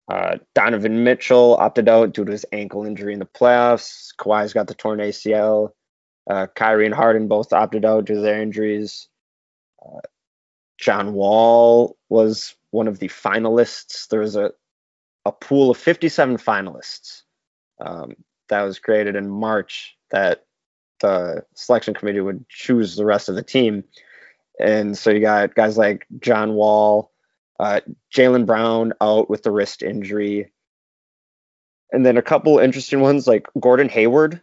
Uh, Donovan Mitchell opted out due to his ankle injury in the playoffs. Kawhi's got the torn ACL. Uh, Kyrie and Harden both opted out due to their injuries. Uh, John Wall was one of the finalists. There was a, a pool of 57 finalists um, that was created in March that the selection committee would choose the rest of the team. And so you got guys like John Wall, uh, Jaylen Brown out with the wrist injury. And then a couple interesting ones like Gordon Hayward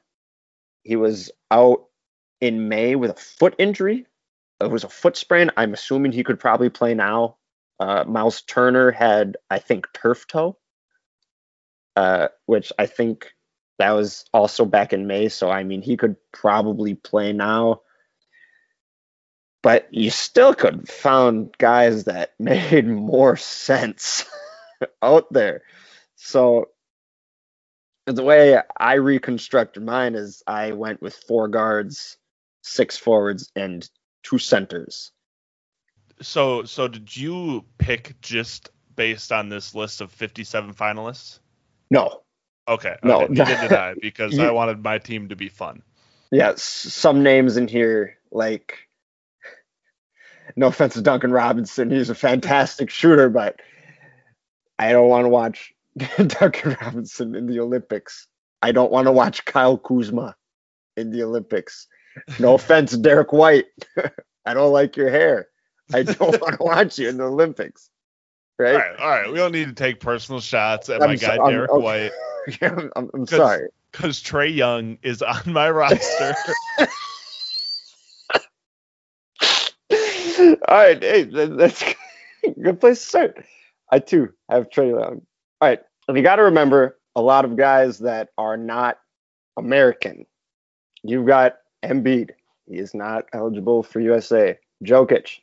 he was out in May with a foot injury. It was a foot sprain. I'm assuming he could probably play now. Uh, Miles Turner had, I think, turf toe, uh, which I think that was also back in May. So, I mean, he could probably play now. But you still could have found guys that made more sense out there. So the way I reconstructed mine is I went with four guards, six forwards, and two centers. So, so did you pick just based on this list of 57 finalists? No. Okay. No. Okay. Neither did I because you, I wanted my team to be fun. Yeah, some names in here like. No offense to Duncan Robinson, he's a fantastic shooter, but I don't want to watch Duncan Robinson in the Olympics. I don't want to watch Kyle Kuzma in the Olympics. No offense, Derrick White. I don't like your hair. I don't want to watch you in the Olympics. Right? All right, all right. We don't need to take personal shots at I'm my guy so, Derrick okay. White. I'm, I'm, I'm sorry. Because Trae Young is on my roster. All right, hey, that's a good place to start. I too have Trae Young all right. And you got to remember a lot of guys that are not American. You've got Embiid. He is not eligible for USA. Jokic,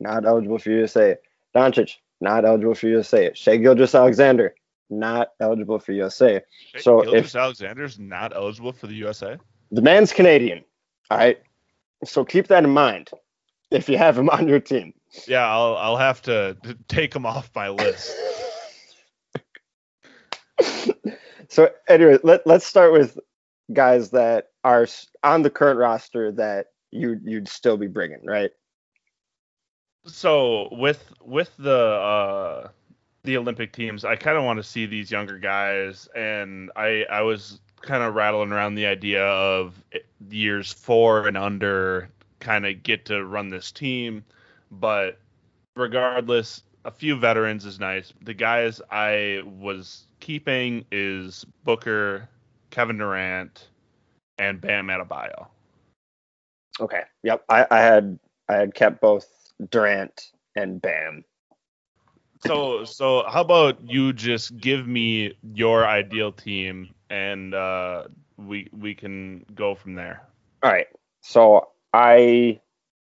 not eligible for USA. Doncic, not eligible for USA. Shai Gilgeous-Alexander, not eligible for USA. Shai so Gilgis Alexander's not eligible for the USA. The man's Canadian. All right. So keep that in mind if you have him on your team. Yeah, I'll I'll have to take him off my list. so anyway, let, let's start with guys that are on the current roster that you you'd still be bringing, right? So with with the uh, the Olympic teams, I kind of want to see these younger guys, and I I was kind of rattling around the idea of years four and under kind of get to run this team, but regardless, a few veterans is nice. The guys I was keeping is Booker, Kevin Durant, and Bam Adebayo. Okay. Yep. I, I had I had kept both Durant and Bam. So so how about you just give me your ideal team and uh, we we can go from there. All right. So I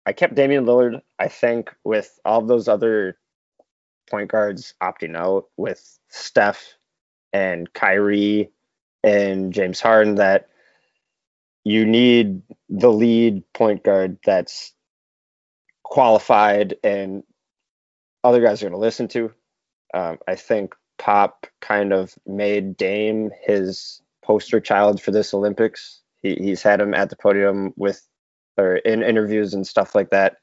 I kept Damian Lillard. I think with all those other point guards opting out, with Steph and Kyrie and James Harden, that you need the lead point guard that's qualified and other guys are going to listen to. Um, I think Pop kind of made Dame his poster child for this Olympics. He, he's had him at the podium with or in interviews and stuff like that.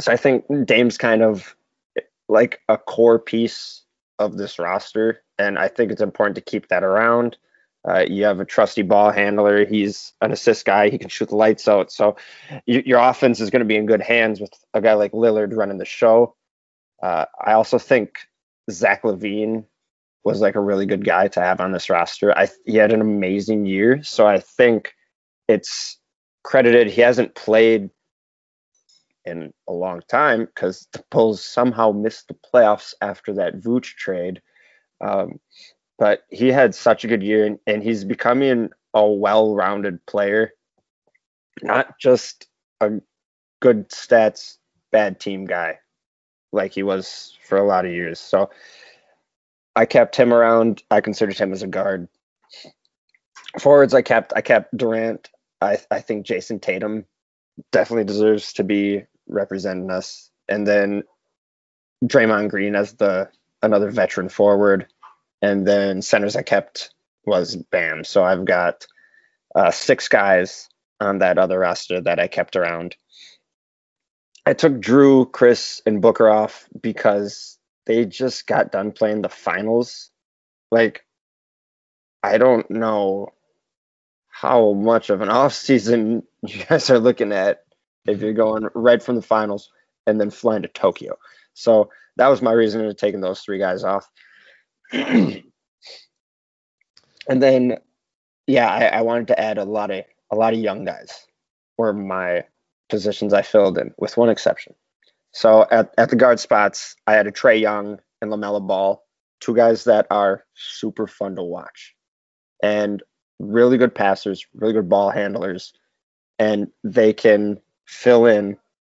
So I think Dame's kind of like a core piece of this roster, and I think it's important to keep that around. Uh, you have a trusty ball handler. He's an assist guy. He can shoot the lights out. So you, your offense is going to be in good hands with a guy like Lillard running the show. Uh, I also think Zach LaVine was like a really good guy to have on this roster. I he had an amazing year, so I think it's credited. He hasn't played in a long time because the Bulls somehow missed the playoffs after that Vooch trade. Um, but he had such a good year, and, and he's becoming a well-rounded player, not just a good stats, bad team guy like he was for a lot of years. So I kept him around. I considered him as a guard. Forwards, I kept I kept Durant. I I think Jayson Tatum definitely deserves to be representing us. And then Draymond Green as the another veteran forward. And then centers I kept was Bam. So I've got uh, six guys on that other roster that I kept around. I took Jrue, Khris, and Booker off because they just got done playing the finals. Like, I don't know how much of an off season you guys are looking at if you're going right from the finals and then flying to Tokyo. So that was my reason for taking those three guys off. and then, yeah, I, I wanted to add a lot of a lot of young guys were my positions I filled in, with one exception. So at, at the guard spots, I had a Trae Young and LaMelo Ball, two guys that are super fun to watch and really good passers, really good ball handlers, and they can fill in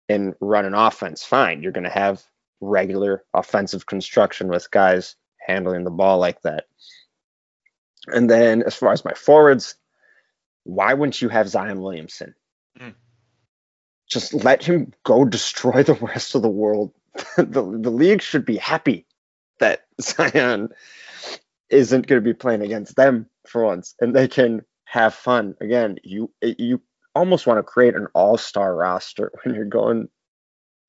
and run an offense fine. You're going to have regular offensive construction with guys handling the ball like that. And then as far as my forwards, why wouldn't you have Zion Williamson? Mm just let him go destroy the rest of the world. the, the league should be happy that Zion isn't going to be playing against them for once, and they can have fun. Again, you you almost want to create an all-star roster when you're going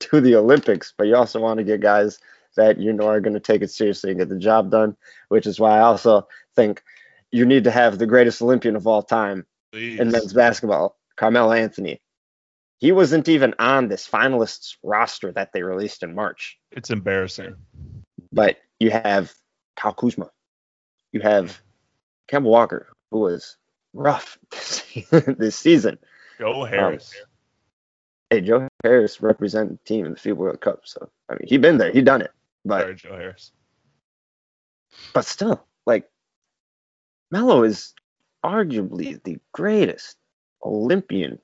to the Olympics, but you also want to get guys that you know are going to take it seriously and get the job done. Which is why I also think you need to have the greatest Olympian of all time Please. in men's basketball, Carmelo Anthony he wasn't even on this finalists roster that they released in March. It's embarrassing. But you have Kyle Kuzma. You have Kemba Walker, who was rough this season. Joe um, Harris. Um, hey, Joe Harris represent the team in the FIBA World Cup. So I mean, he been there, he done it. But Sorry, Joe Harris. But still, like Melo is arguably the greatest Olympian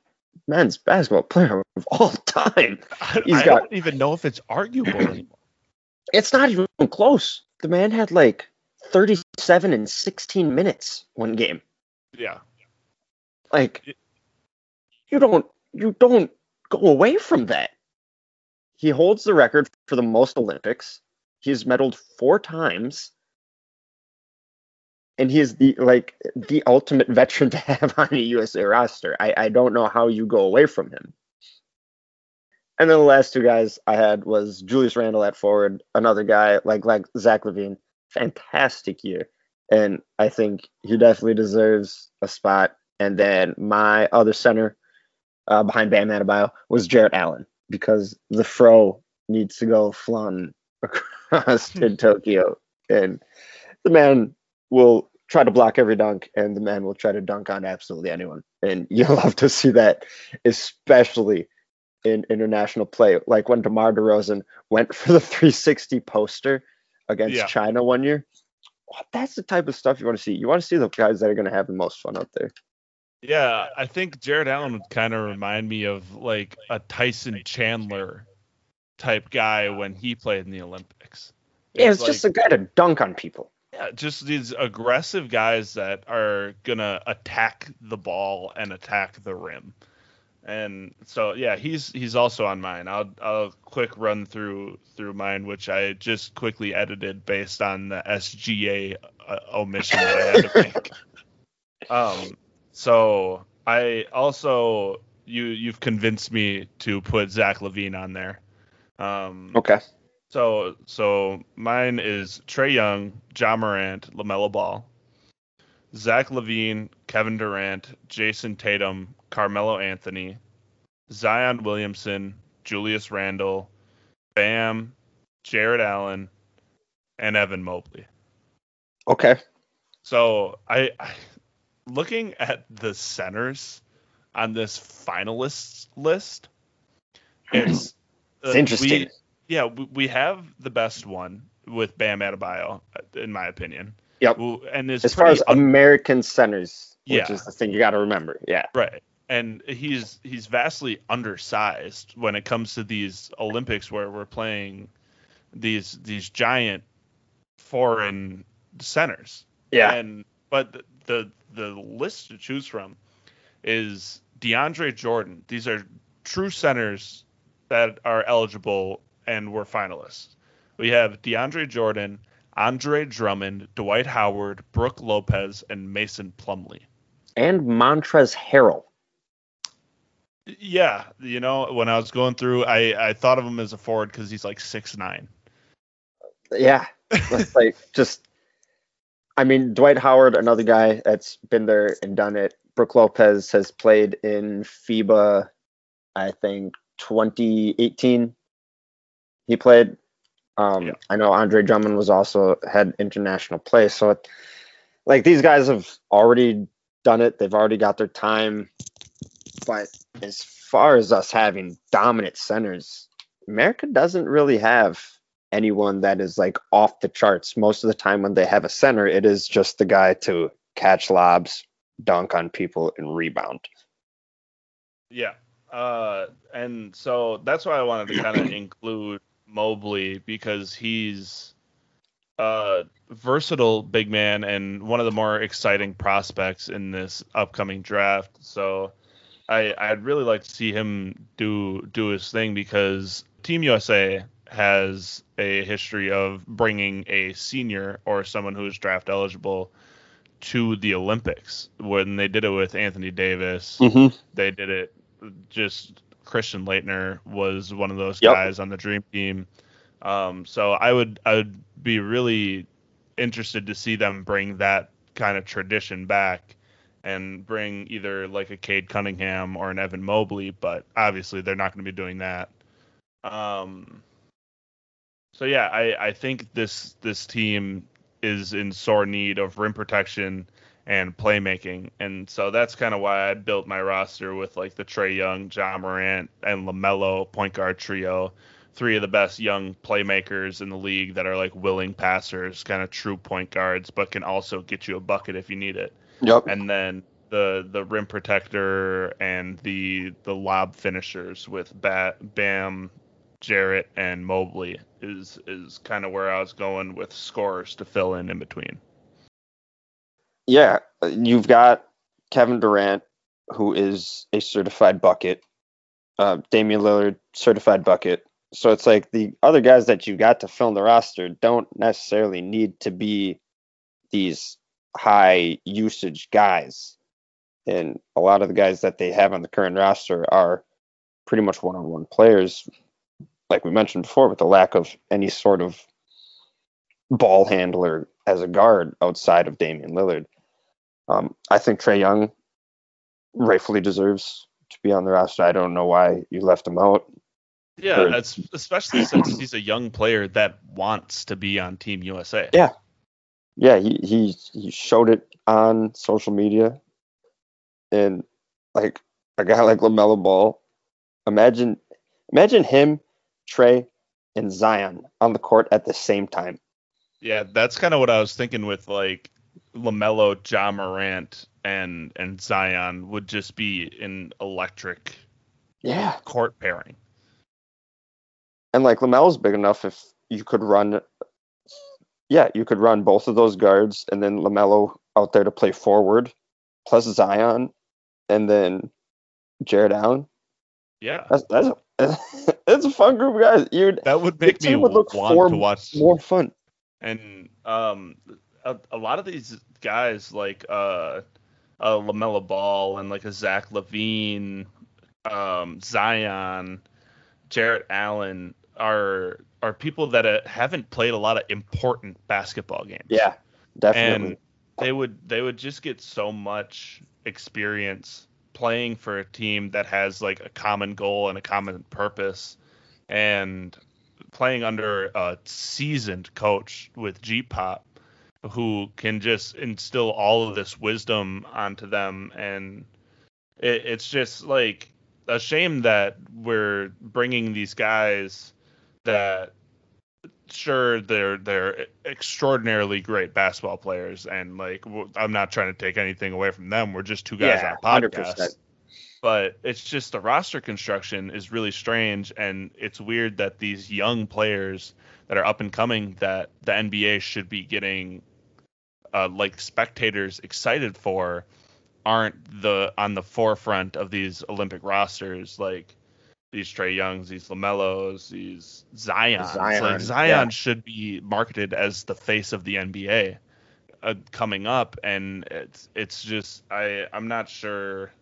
men's basketball player of all time. He's I got, don't even know if it's arguable anymore. It's not even close. The man had like 37 and 16 minutes one game. Yeah. Like you don't you don't go away from that. He holds the record for the most Olympics. He's medaled four times and he is the like the ultimate veteran to have on a USA roster. I, I don't know how you go away from him. And then the last two guys I had was Julius Randle at forward, another guy like like Zach LaVine, fantastic year, and I think he definitely deserves a spot. And then my other center uh, behind Bam Adebayo was Jarrett Allen because the fro needs to go flung across in Tokyo, and the man will try to block every dunk, and the man will try to dunk on absolutely anyone. And you'll love to see that, especially in international play. Like when DeMar DeRozan went for the 360 poster against Yeah. China one year. That's the type of stuff you want to see. You want to see the guys that are going to have the most fun out there. Yeah, I think Jarrett Allen would kind of remind me of like a Tyson Chandler type guy when he played in the Olympics. Yeah, it's just a guy to dunk on people. Yeah, just these aggressive guys that are gonna attack the ball and attack the rim. And so yeah, he's he's also on mine. I'll I'll quick run through through mine, which I just quickly edited based on the SGA uh, omission that I had to make. um, so I also you you've convinced me to put Zach LaVine on there. Um, Okay. so so mine is Trae Young, Ja Morant, LaMelo Ball, Zach LaVine, Kevin Durant, Jayson Tatum, Carmelo Anthony, Zion Williamson, Julius Randle, Bam, Jarrett Allen, and Evan Mobley. Okay. So I, I looking at the centers on this finalists list, it's It's uh, interesting. we- yeah, we, we have the best one with Bam Adebayo, in my opinion. Yep. And As far as American centers, which Yeah. is the thing you got to remember. Yeah. right, and he's he's vastly undersized when it comes to these Olympics where we're playing these these giant foreign centers. Yeah. And but the the list to choose from is DeAndre Jordan. These are true centers that are eligible and were finalists. We have DeAndre Jordan, Andre Drummond, Dwight Howard, Brooke Lopez, and Mason Plumlee. And Montrezl Harrell. Yeah, you know, when I was going through, I I thought of him as a forward because he's like six nine. Yeah. That's like just I mean, Dwight Howard, another guy that's been there and done it. Brooke Lopez has played in FIBA, I think 2018. He played. Um, Yeah. I know Andre Drummond was also had international play. So, it, like these guys have already done it. They've already got their time. But as far as us having dominant centers, America doesn't really have anyone that is like off the charts. Most of the time when they have a center, it is just the guy to catch lobs, dunk on people, and rebound. Yeah. Uh, and so that's why I wanted to kind of include Mobley because he's a versatile big man and one of the more exciting prospects in this upcoming draft. So I I'd really like to see him do do his thing because Team USA has a history of bringing a senior or someone who is draft eligible to the Olympics. When they did it with Anthony Davis, Mm-hmm. they did it just Christian Laettner was one of those Yep. guys on the dream team. Um, so I would I would be really interested to see them bring that kind of tradition back and bring either like a Cade Cunningham or an Evan Mobley, but obviously they're not going to be doing that. Um, so yeah, I, I think this this team is in sore need of rim protection and playmaking, and so that's kind of why I built my roster with like the Trae Young, Ja Morant, and LaMelo point guard trio, three of the best young playmakers in the league that are like willing passers, kind of true point guards, but can also get you a bucket if you need it Yep. and then the the rim protector and the the lob finishers with Bat, Bam, Jarrett, and Mobley is is kind of where I was going with scorers to fill in in between. yeah, you've got Kevin Durant, who is a certified bucket. Uh, Damian Lillard, certified bucket. So it's like the other guys that you got to fill in the roster don't necessarily need to be these high usage guys. And a lot of the guys that they have on the current roster are pretty much one-on-one players, like we mentioned before, with the lack of any sort of ball handler as a guard outside of Damian Lillard. Um, I think Trae Young rightfully deserves to be on the roster. I don't know why you left him out. Yeah, especially since he's a young player that wants to be on Team USA. Yeah, yeah, he he he showed it on social media, and like a guy like LaMelo Ball, imagine imagine him, Trae, and Zion on the court at the same time. Yeah, that's kind of what I was thinking with like LaMelo, Ja Morant, and and Zion would just be an electric yeah court pairing. And like LaMelo's big enough if you could run yeah, you could run both of those guards and then LaMelo out there to play forward, plus Zion, and then Jarrett Allen. Yeah, that's that's a, that's a fun group guys. You'd, that would make me would look want to watch more fun. And um, a, a lot of these guys like uh, uh LaMelo Ball and like a Zach LaVine, um, Zion, Jarrett Allen are are people that uh, haven't played a lot of important basketball games. Yeah, definitely. And they would they would just get so much experience playing for a team that has like a common goal and a common purpose and playing under a seasoned coach with G Pop who can just instill all of this wisdom onto them and it, it's just like a shame that we're bringing these guys that sure they're they're extraordinarily great basketball players and like I'm not trying to take anything away from them. We're just two guys yeah, on a podcast. 100%. But it's just the roster construction is really strange and it's weird that these young players that are up and coming that the NBA should be getting uh, like spectators excited for aren't the on the forefront of these Olympic rosters like these Trae Youngs, these LaMelos, these Zions. Zion, like Zion yeah. should be marketed as the face of the NBA uh, coming up, and it's it's just I I'm not sure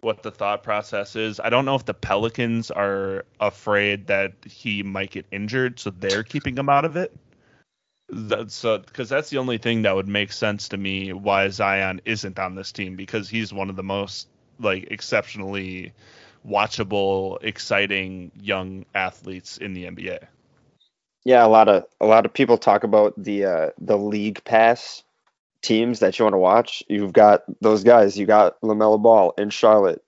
what the thought process is. I don't know if the Pelicans are afraid that he might get injured, so they're keeping him out of it. That's because that's the only thing that would make sense to me why Zion isn't on this team because he's one of the most like exceptionally watchable, exciting young athletes in the NBA. Yeah, a lot of a lot of people talk about the uh, the league pass teams that you want to watch. You've got those guys. You got LaMelo Ball in Charlotte.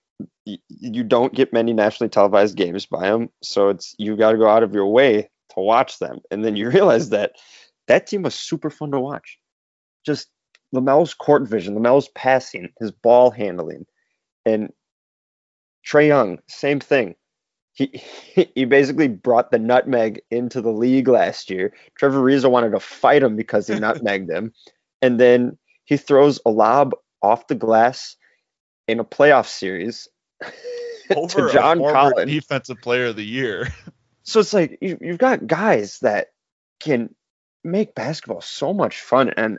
You, don't get many nationally televised games by them, so it's you got to go out of your way to watch them. And then you realize that that team was super fun to watch. Just LaMelo's court vision, LaMelo's passing, his ball handling, and Trae Young, same thing. He he basically brought the nutmeg into the league last year. Trevor Ariza wanted to fight him because he nutmegged him, and then he throws a lob off the glass in a playoff series over to John Collins, defensive player of the year. So it's like you, you've got guys that can make basketball so much fun, and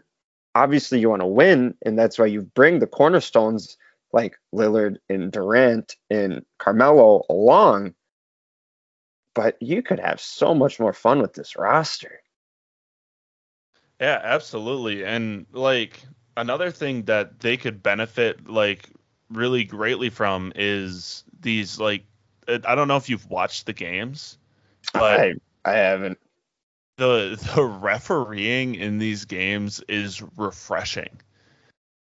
obviously you want to win, and that's why you bring the cornerstones like Lillard and Durant and Carmelo along. But you could have so much more fun with this roster. Yeah, absolutely. And like another thing that they could benefit like really greatly from is these like I don't know if you've watched the games, but I, I haven't. The the refereeing in these games is refreshing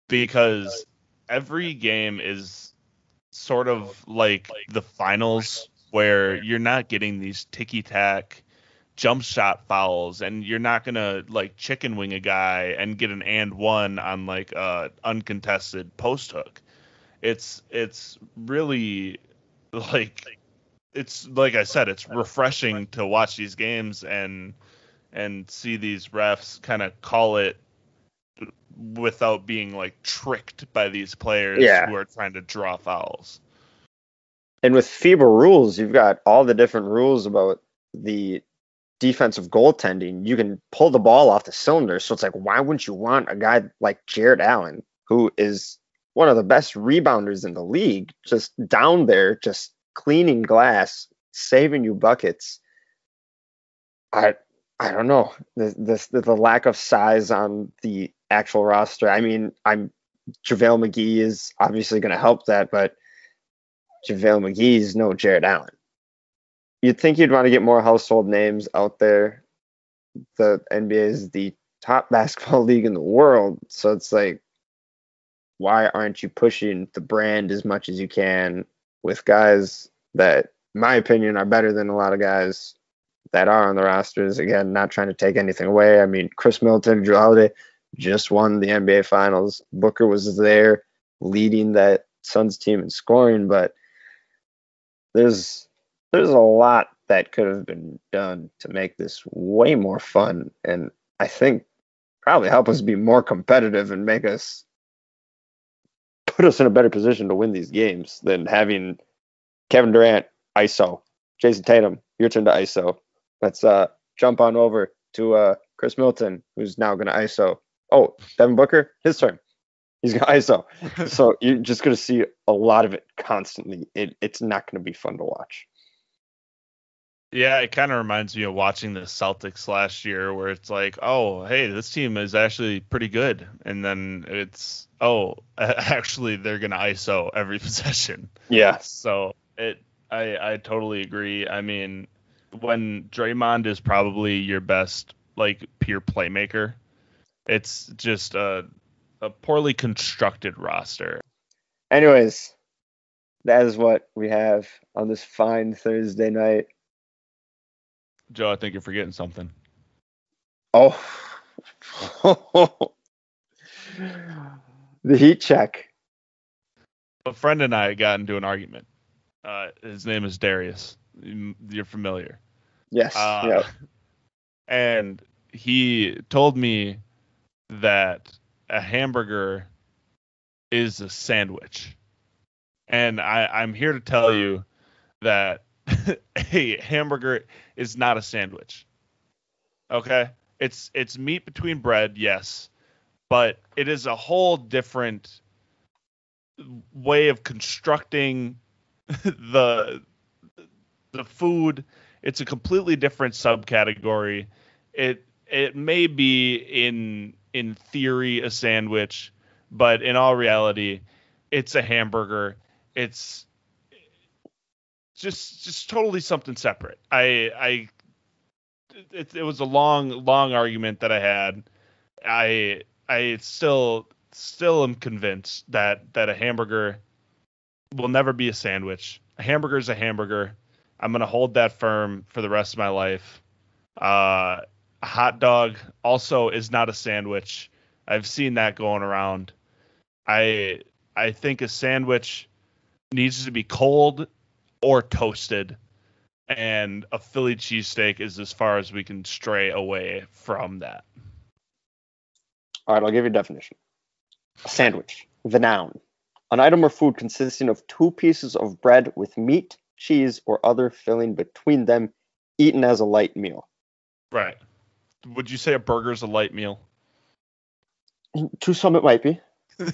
because every game is sort of like the finals where you're not getting these ticky tack jump shot fouls and you're not gonna like chicken wing a guy and get an and one on like a uncontested post hook. It's it's really like it's like I said, it's refreshing to watch these games and and see these refs kind of call it without being like tricked by these players yeah. who are trying to draw fouls. And with FIBA rules, you've got all the different rules about the defensive goaltending. You can pull the ball off the cylinder. So it's like, why wouldn't you want a guy like Jarrett Allen, who is one of the best rebounders in the league, just down there, just cleaning glass, saving you buckets. I I don't know the the, the lack of size on the actual roster. I mean, I'm JaVale McGee is obviously going to help that, but JaVale McGee is no Jarrett Allen. You'd think you'd want to get more household names out there. The NBA is the top basketball league in the world, so it's like, why aren't you pushing the brand as much as you can with guys that, in my opinion, are better than a lot of guys that are on the rosters? Again, not trying to take anything away. I mean, Khris Middleton, Jrue Holiday just won the NBA Finals. Booker was there leading that Suns team in scoring, but there's there's a lot that could have been done to make this way more fun and I think probably help us be more competitive and make us put us in a better position to win these games than having Kevin Durant ISO, Jayson Tatum, your turn to ISO. Let's uh, jump on over to uh, Khris Middleton, who's now going to ISO. Oh, Devin Booker, his turn. He's going to ISO. so you're just going to see a lot of it constantly. It, it's not going to be fun to watch. Yeah, it kind of reminds me of watching the Celtics last year, where it's like, oh, hey, this team is actually pretty good, and then it's, oh, actually they're gonna ISO every possession. Yeah. So it, I, I totally agree. I mean, when Draymond is probably your best like pure playmaker, it's just a, a poorly constructed roster. Anyways, that is what we have on this fine Thursday night. Joe, I think you're forgetting something. Oh. the heat check. A friend and I got into an argument. Uh, his name is Darius. You're familiar. Yes. Uh, yeah. And he told me that a hamburger is a sandwich. And I, I'm here to tell you that a hamburger is not a sandwich. Okay? It's it's meat between bread, yes, but it is a whole different way of constructing the the food. It's a completely different subcategory. It it may be in in theory a sandwich, but in all reality, it's a hamburger. It's just just totally something separate. I I it, it was a long long argument that I had. I I still still am convinced that that a hamburger will never be a sandwich. A hamburger is a hamburger. I'm gonna hold that firm for the rest of my life. Uh, hot dog also is not a sandwich. I've seen that going around. I I think a sandwich needs to be cold or toasted, and a Philly cheesesteak is as far as we can stray away from that. All right, I'll give you a definition. A sandwich, the noun, an item or food consisting of two pieces of bread with meat, cheese, or other filling between them, eaten as a light meal. Right. Would you say a burger is a light meal? To some, it might be.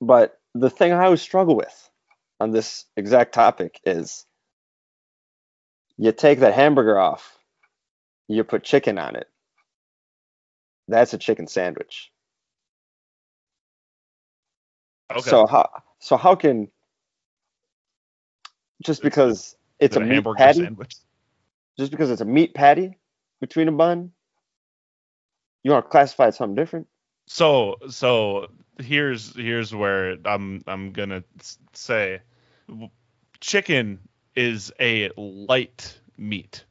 but the thing I always struggle with on this exact topic is you take that hamburger off, you put chicken on it. That's a chicken sandwich. Okay. So how so how can just because it's a it meat hamburger patty, sandwich. just because it's a meat patty between a bun, you want to classify it something different? So so here's here's where I'm I'm gonna say, chicken is a light meat.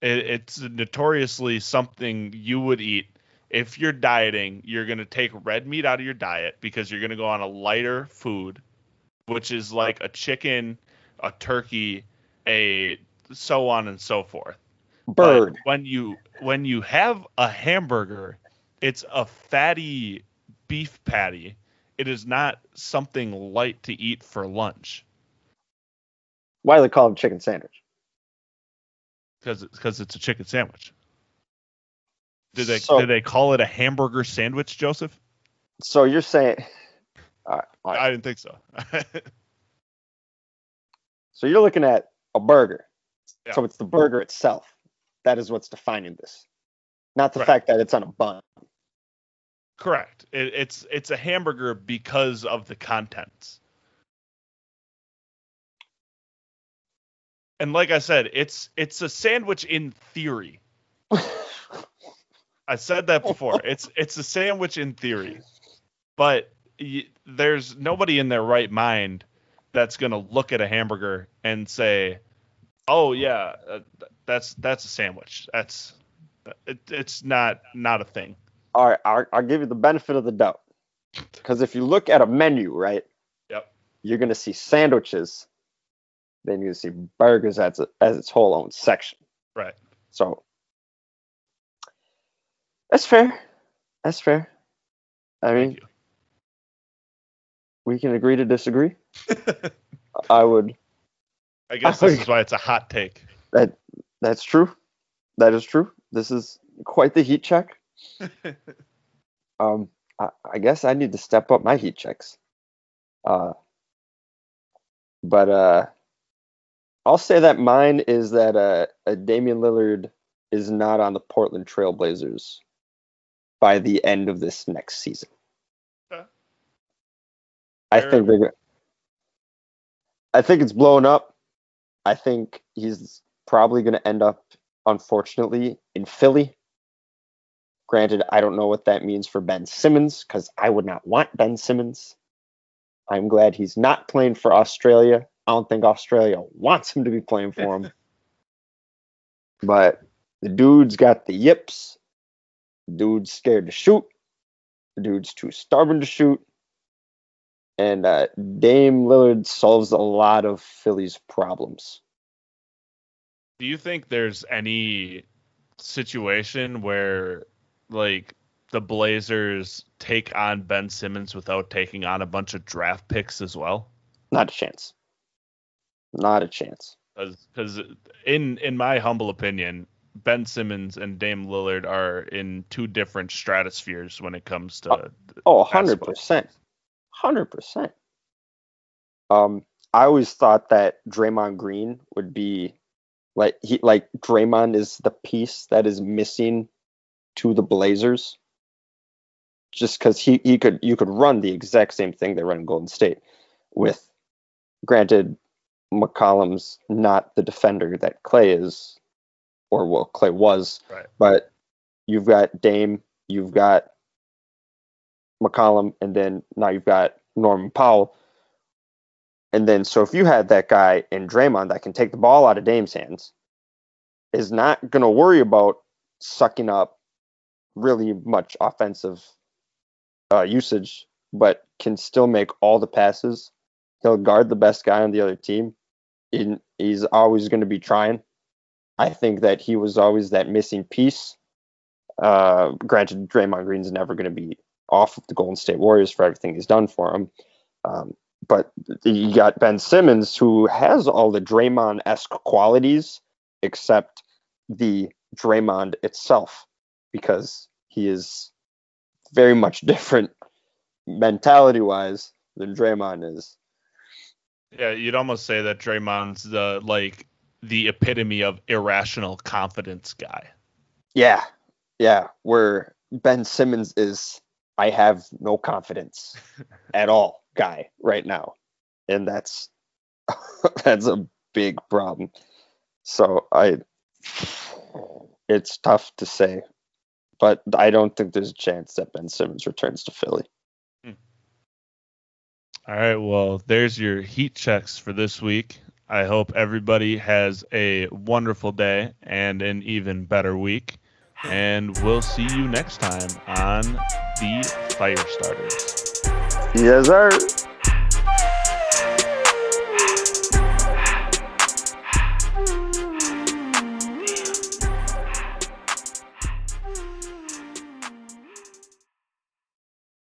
It, it's notoriously something you would eat if you're dieting. You're gonna take red meat out of your diet because you're gonna go on a lighter food, which is like a chicken, a turkey, a so on and so forth. But Bird. when you when you have a hamburger, it's a fatty beef patty. It is not something light to eat for lunch Why do they call it a chicken sandwich? because because it's a chicken sandwich. Did they So- did they call it a hamburger sandwich, Joseph? So you're saying, all right, all right. I didn't think so. So you're looking at a burger. Yeah. So it's the burger itself. That is what's defining this. Not the Right. fact that it's on a bun. Correct. It, it's it's a hamburger because of the contents. And like I said, it's it's a sandwich in theory. I said that before. It's it's a sandwich in theory, but y- there's nobody in their right mind that's gonna look at a hamburger and say, "Oh yeah, uh, that's that's a sandwich." That's it, it's not not a thing. All right, I'll, I'll give you the benefit of the doubt. Because if you look at a menu, right, Yep. you're going to see sandwiches. Then going to see burgers as, a, as its whole own section. Right. So that's fair. That's fair. I mean, we can agree to disagree. I would. I guess this is why it's a hot take. That that's true. That is true. This is quite the heat check. Um, I, I guess I need to step up my heat checks. Uh, but uh, I'll say that mine is that uh, uh, Damian Lillard is not on the Portland Trailblazers by the end of this next season. I think they're. I think it's blown up. I think he's probably going to end up, unfortunately, in Philly. Granted, I don't know what that means for Ben Simmons because I would not want Ben Simmons. I'm glad he's not playing for Australia. I don't think Australia wants him to be playing for him. but the dude's got the yips. The dude's scared to shoot. The dude's too stubborn to shoot. And uh, Dame Lillard solves a lot of Philly's problems. Do you think there's any situation where like the Blazers take on Ben Simmons without taking on a bunch of draft picks as well? Not a chance. Not a chance. Because in in my humble opinion, Ben Simmons and Dame Lillard are in two different stratospheres when it comes to Oh, 100%. 100%. Um, I always thought that Draymond Green would be like he like Draymond is the piece that is missing to the Blazers. Just because he, he could you could run the exact same thing they run in Golden State with granted McCollum's not the defender that Clay is or well Clay was Right. but you've got Dame you've got McCollum, and then now you've got Norman Powell. And then, so if you had that guy in Draymond that can take the ball out of Dame's hands, is not going to worry about sucking up really much offensive uh, usage, but can still make all the passes. He'll guard the best guy on the other team. And he's always going to be trying. I think that he was always that missing piece. Uh, granted, Draymond Green's never going to be off of the Golden State Warriors for everything he's done for them. Um, but you got Ben Simmons, who has all the Draymond esque qualities, except the Draymond itself, because he is very much different mentality wise than Draymond is. Yeah, you'd almost say that Draymond's the like the epitome of irrational confidence guy. Yeah, yeah. Where Ben Simmons is, I have no confidence at all, guy, right now, and that's that's a big problem. So I, it's tough to say, but I don't think there's a chance that Ben Simmons returns to Philly. All right, well, there's your heat checks for this week. I hope everybody has a wonderful day and an even better week. And we'll see you next time on the Fire Starters. Yes, sir.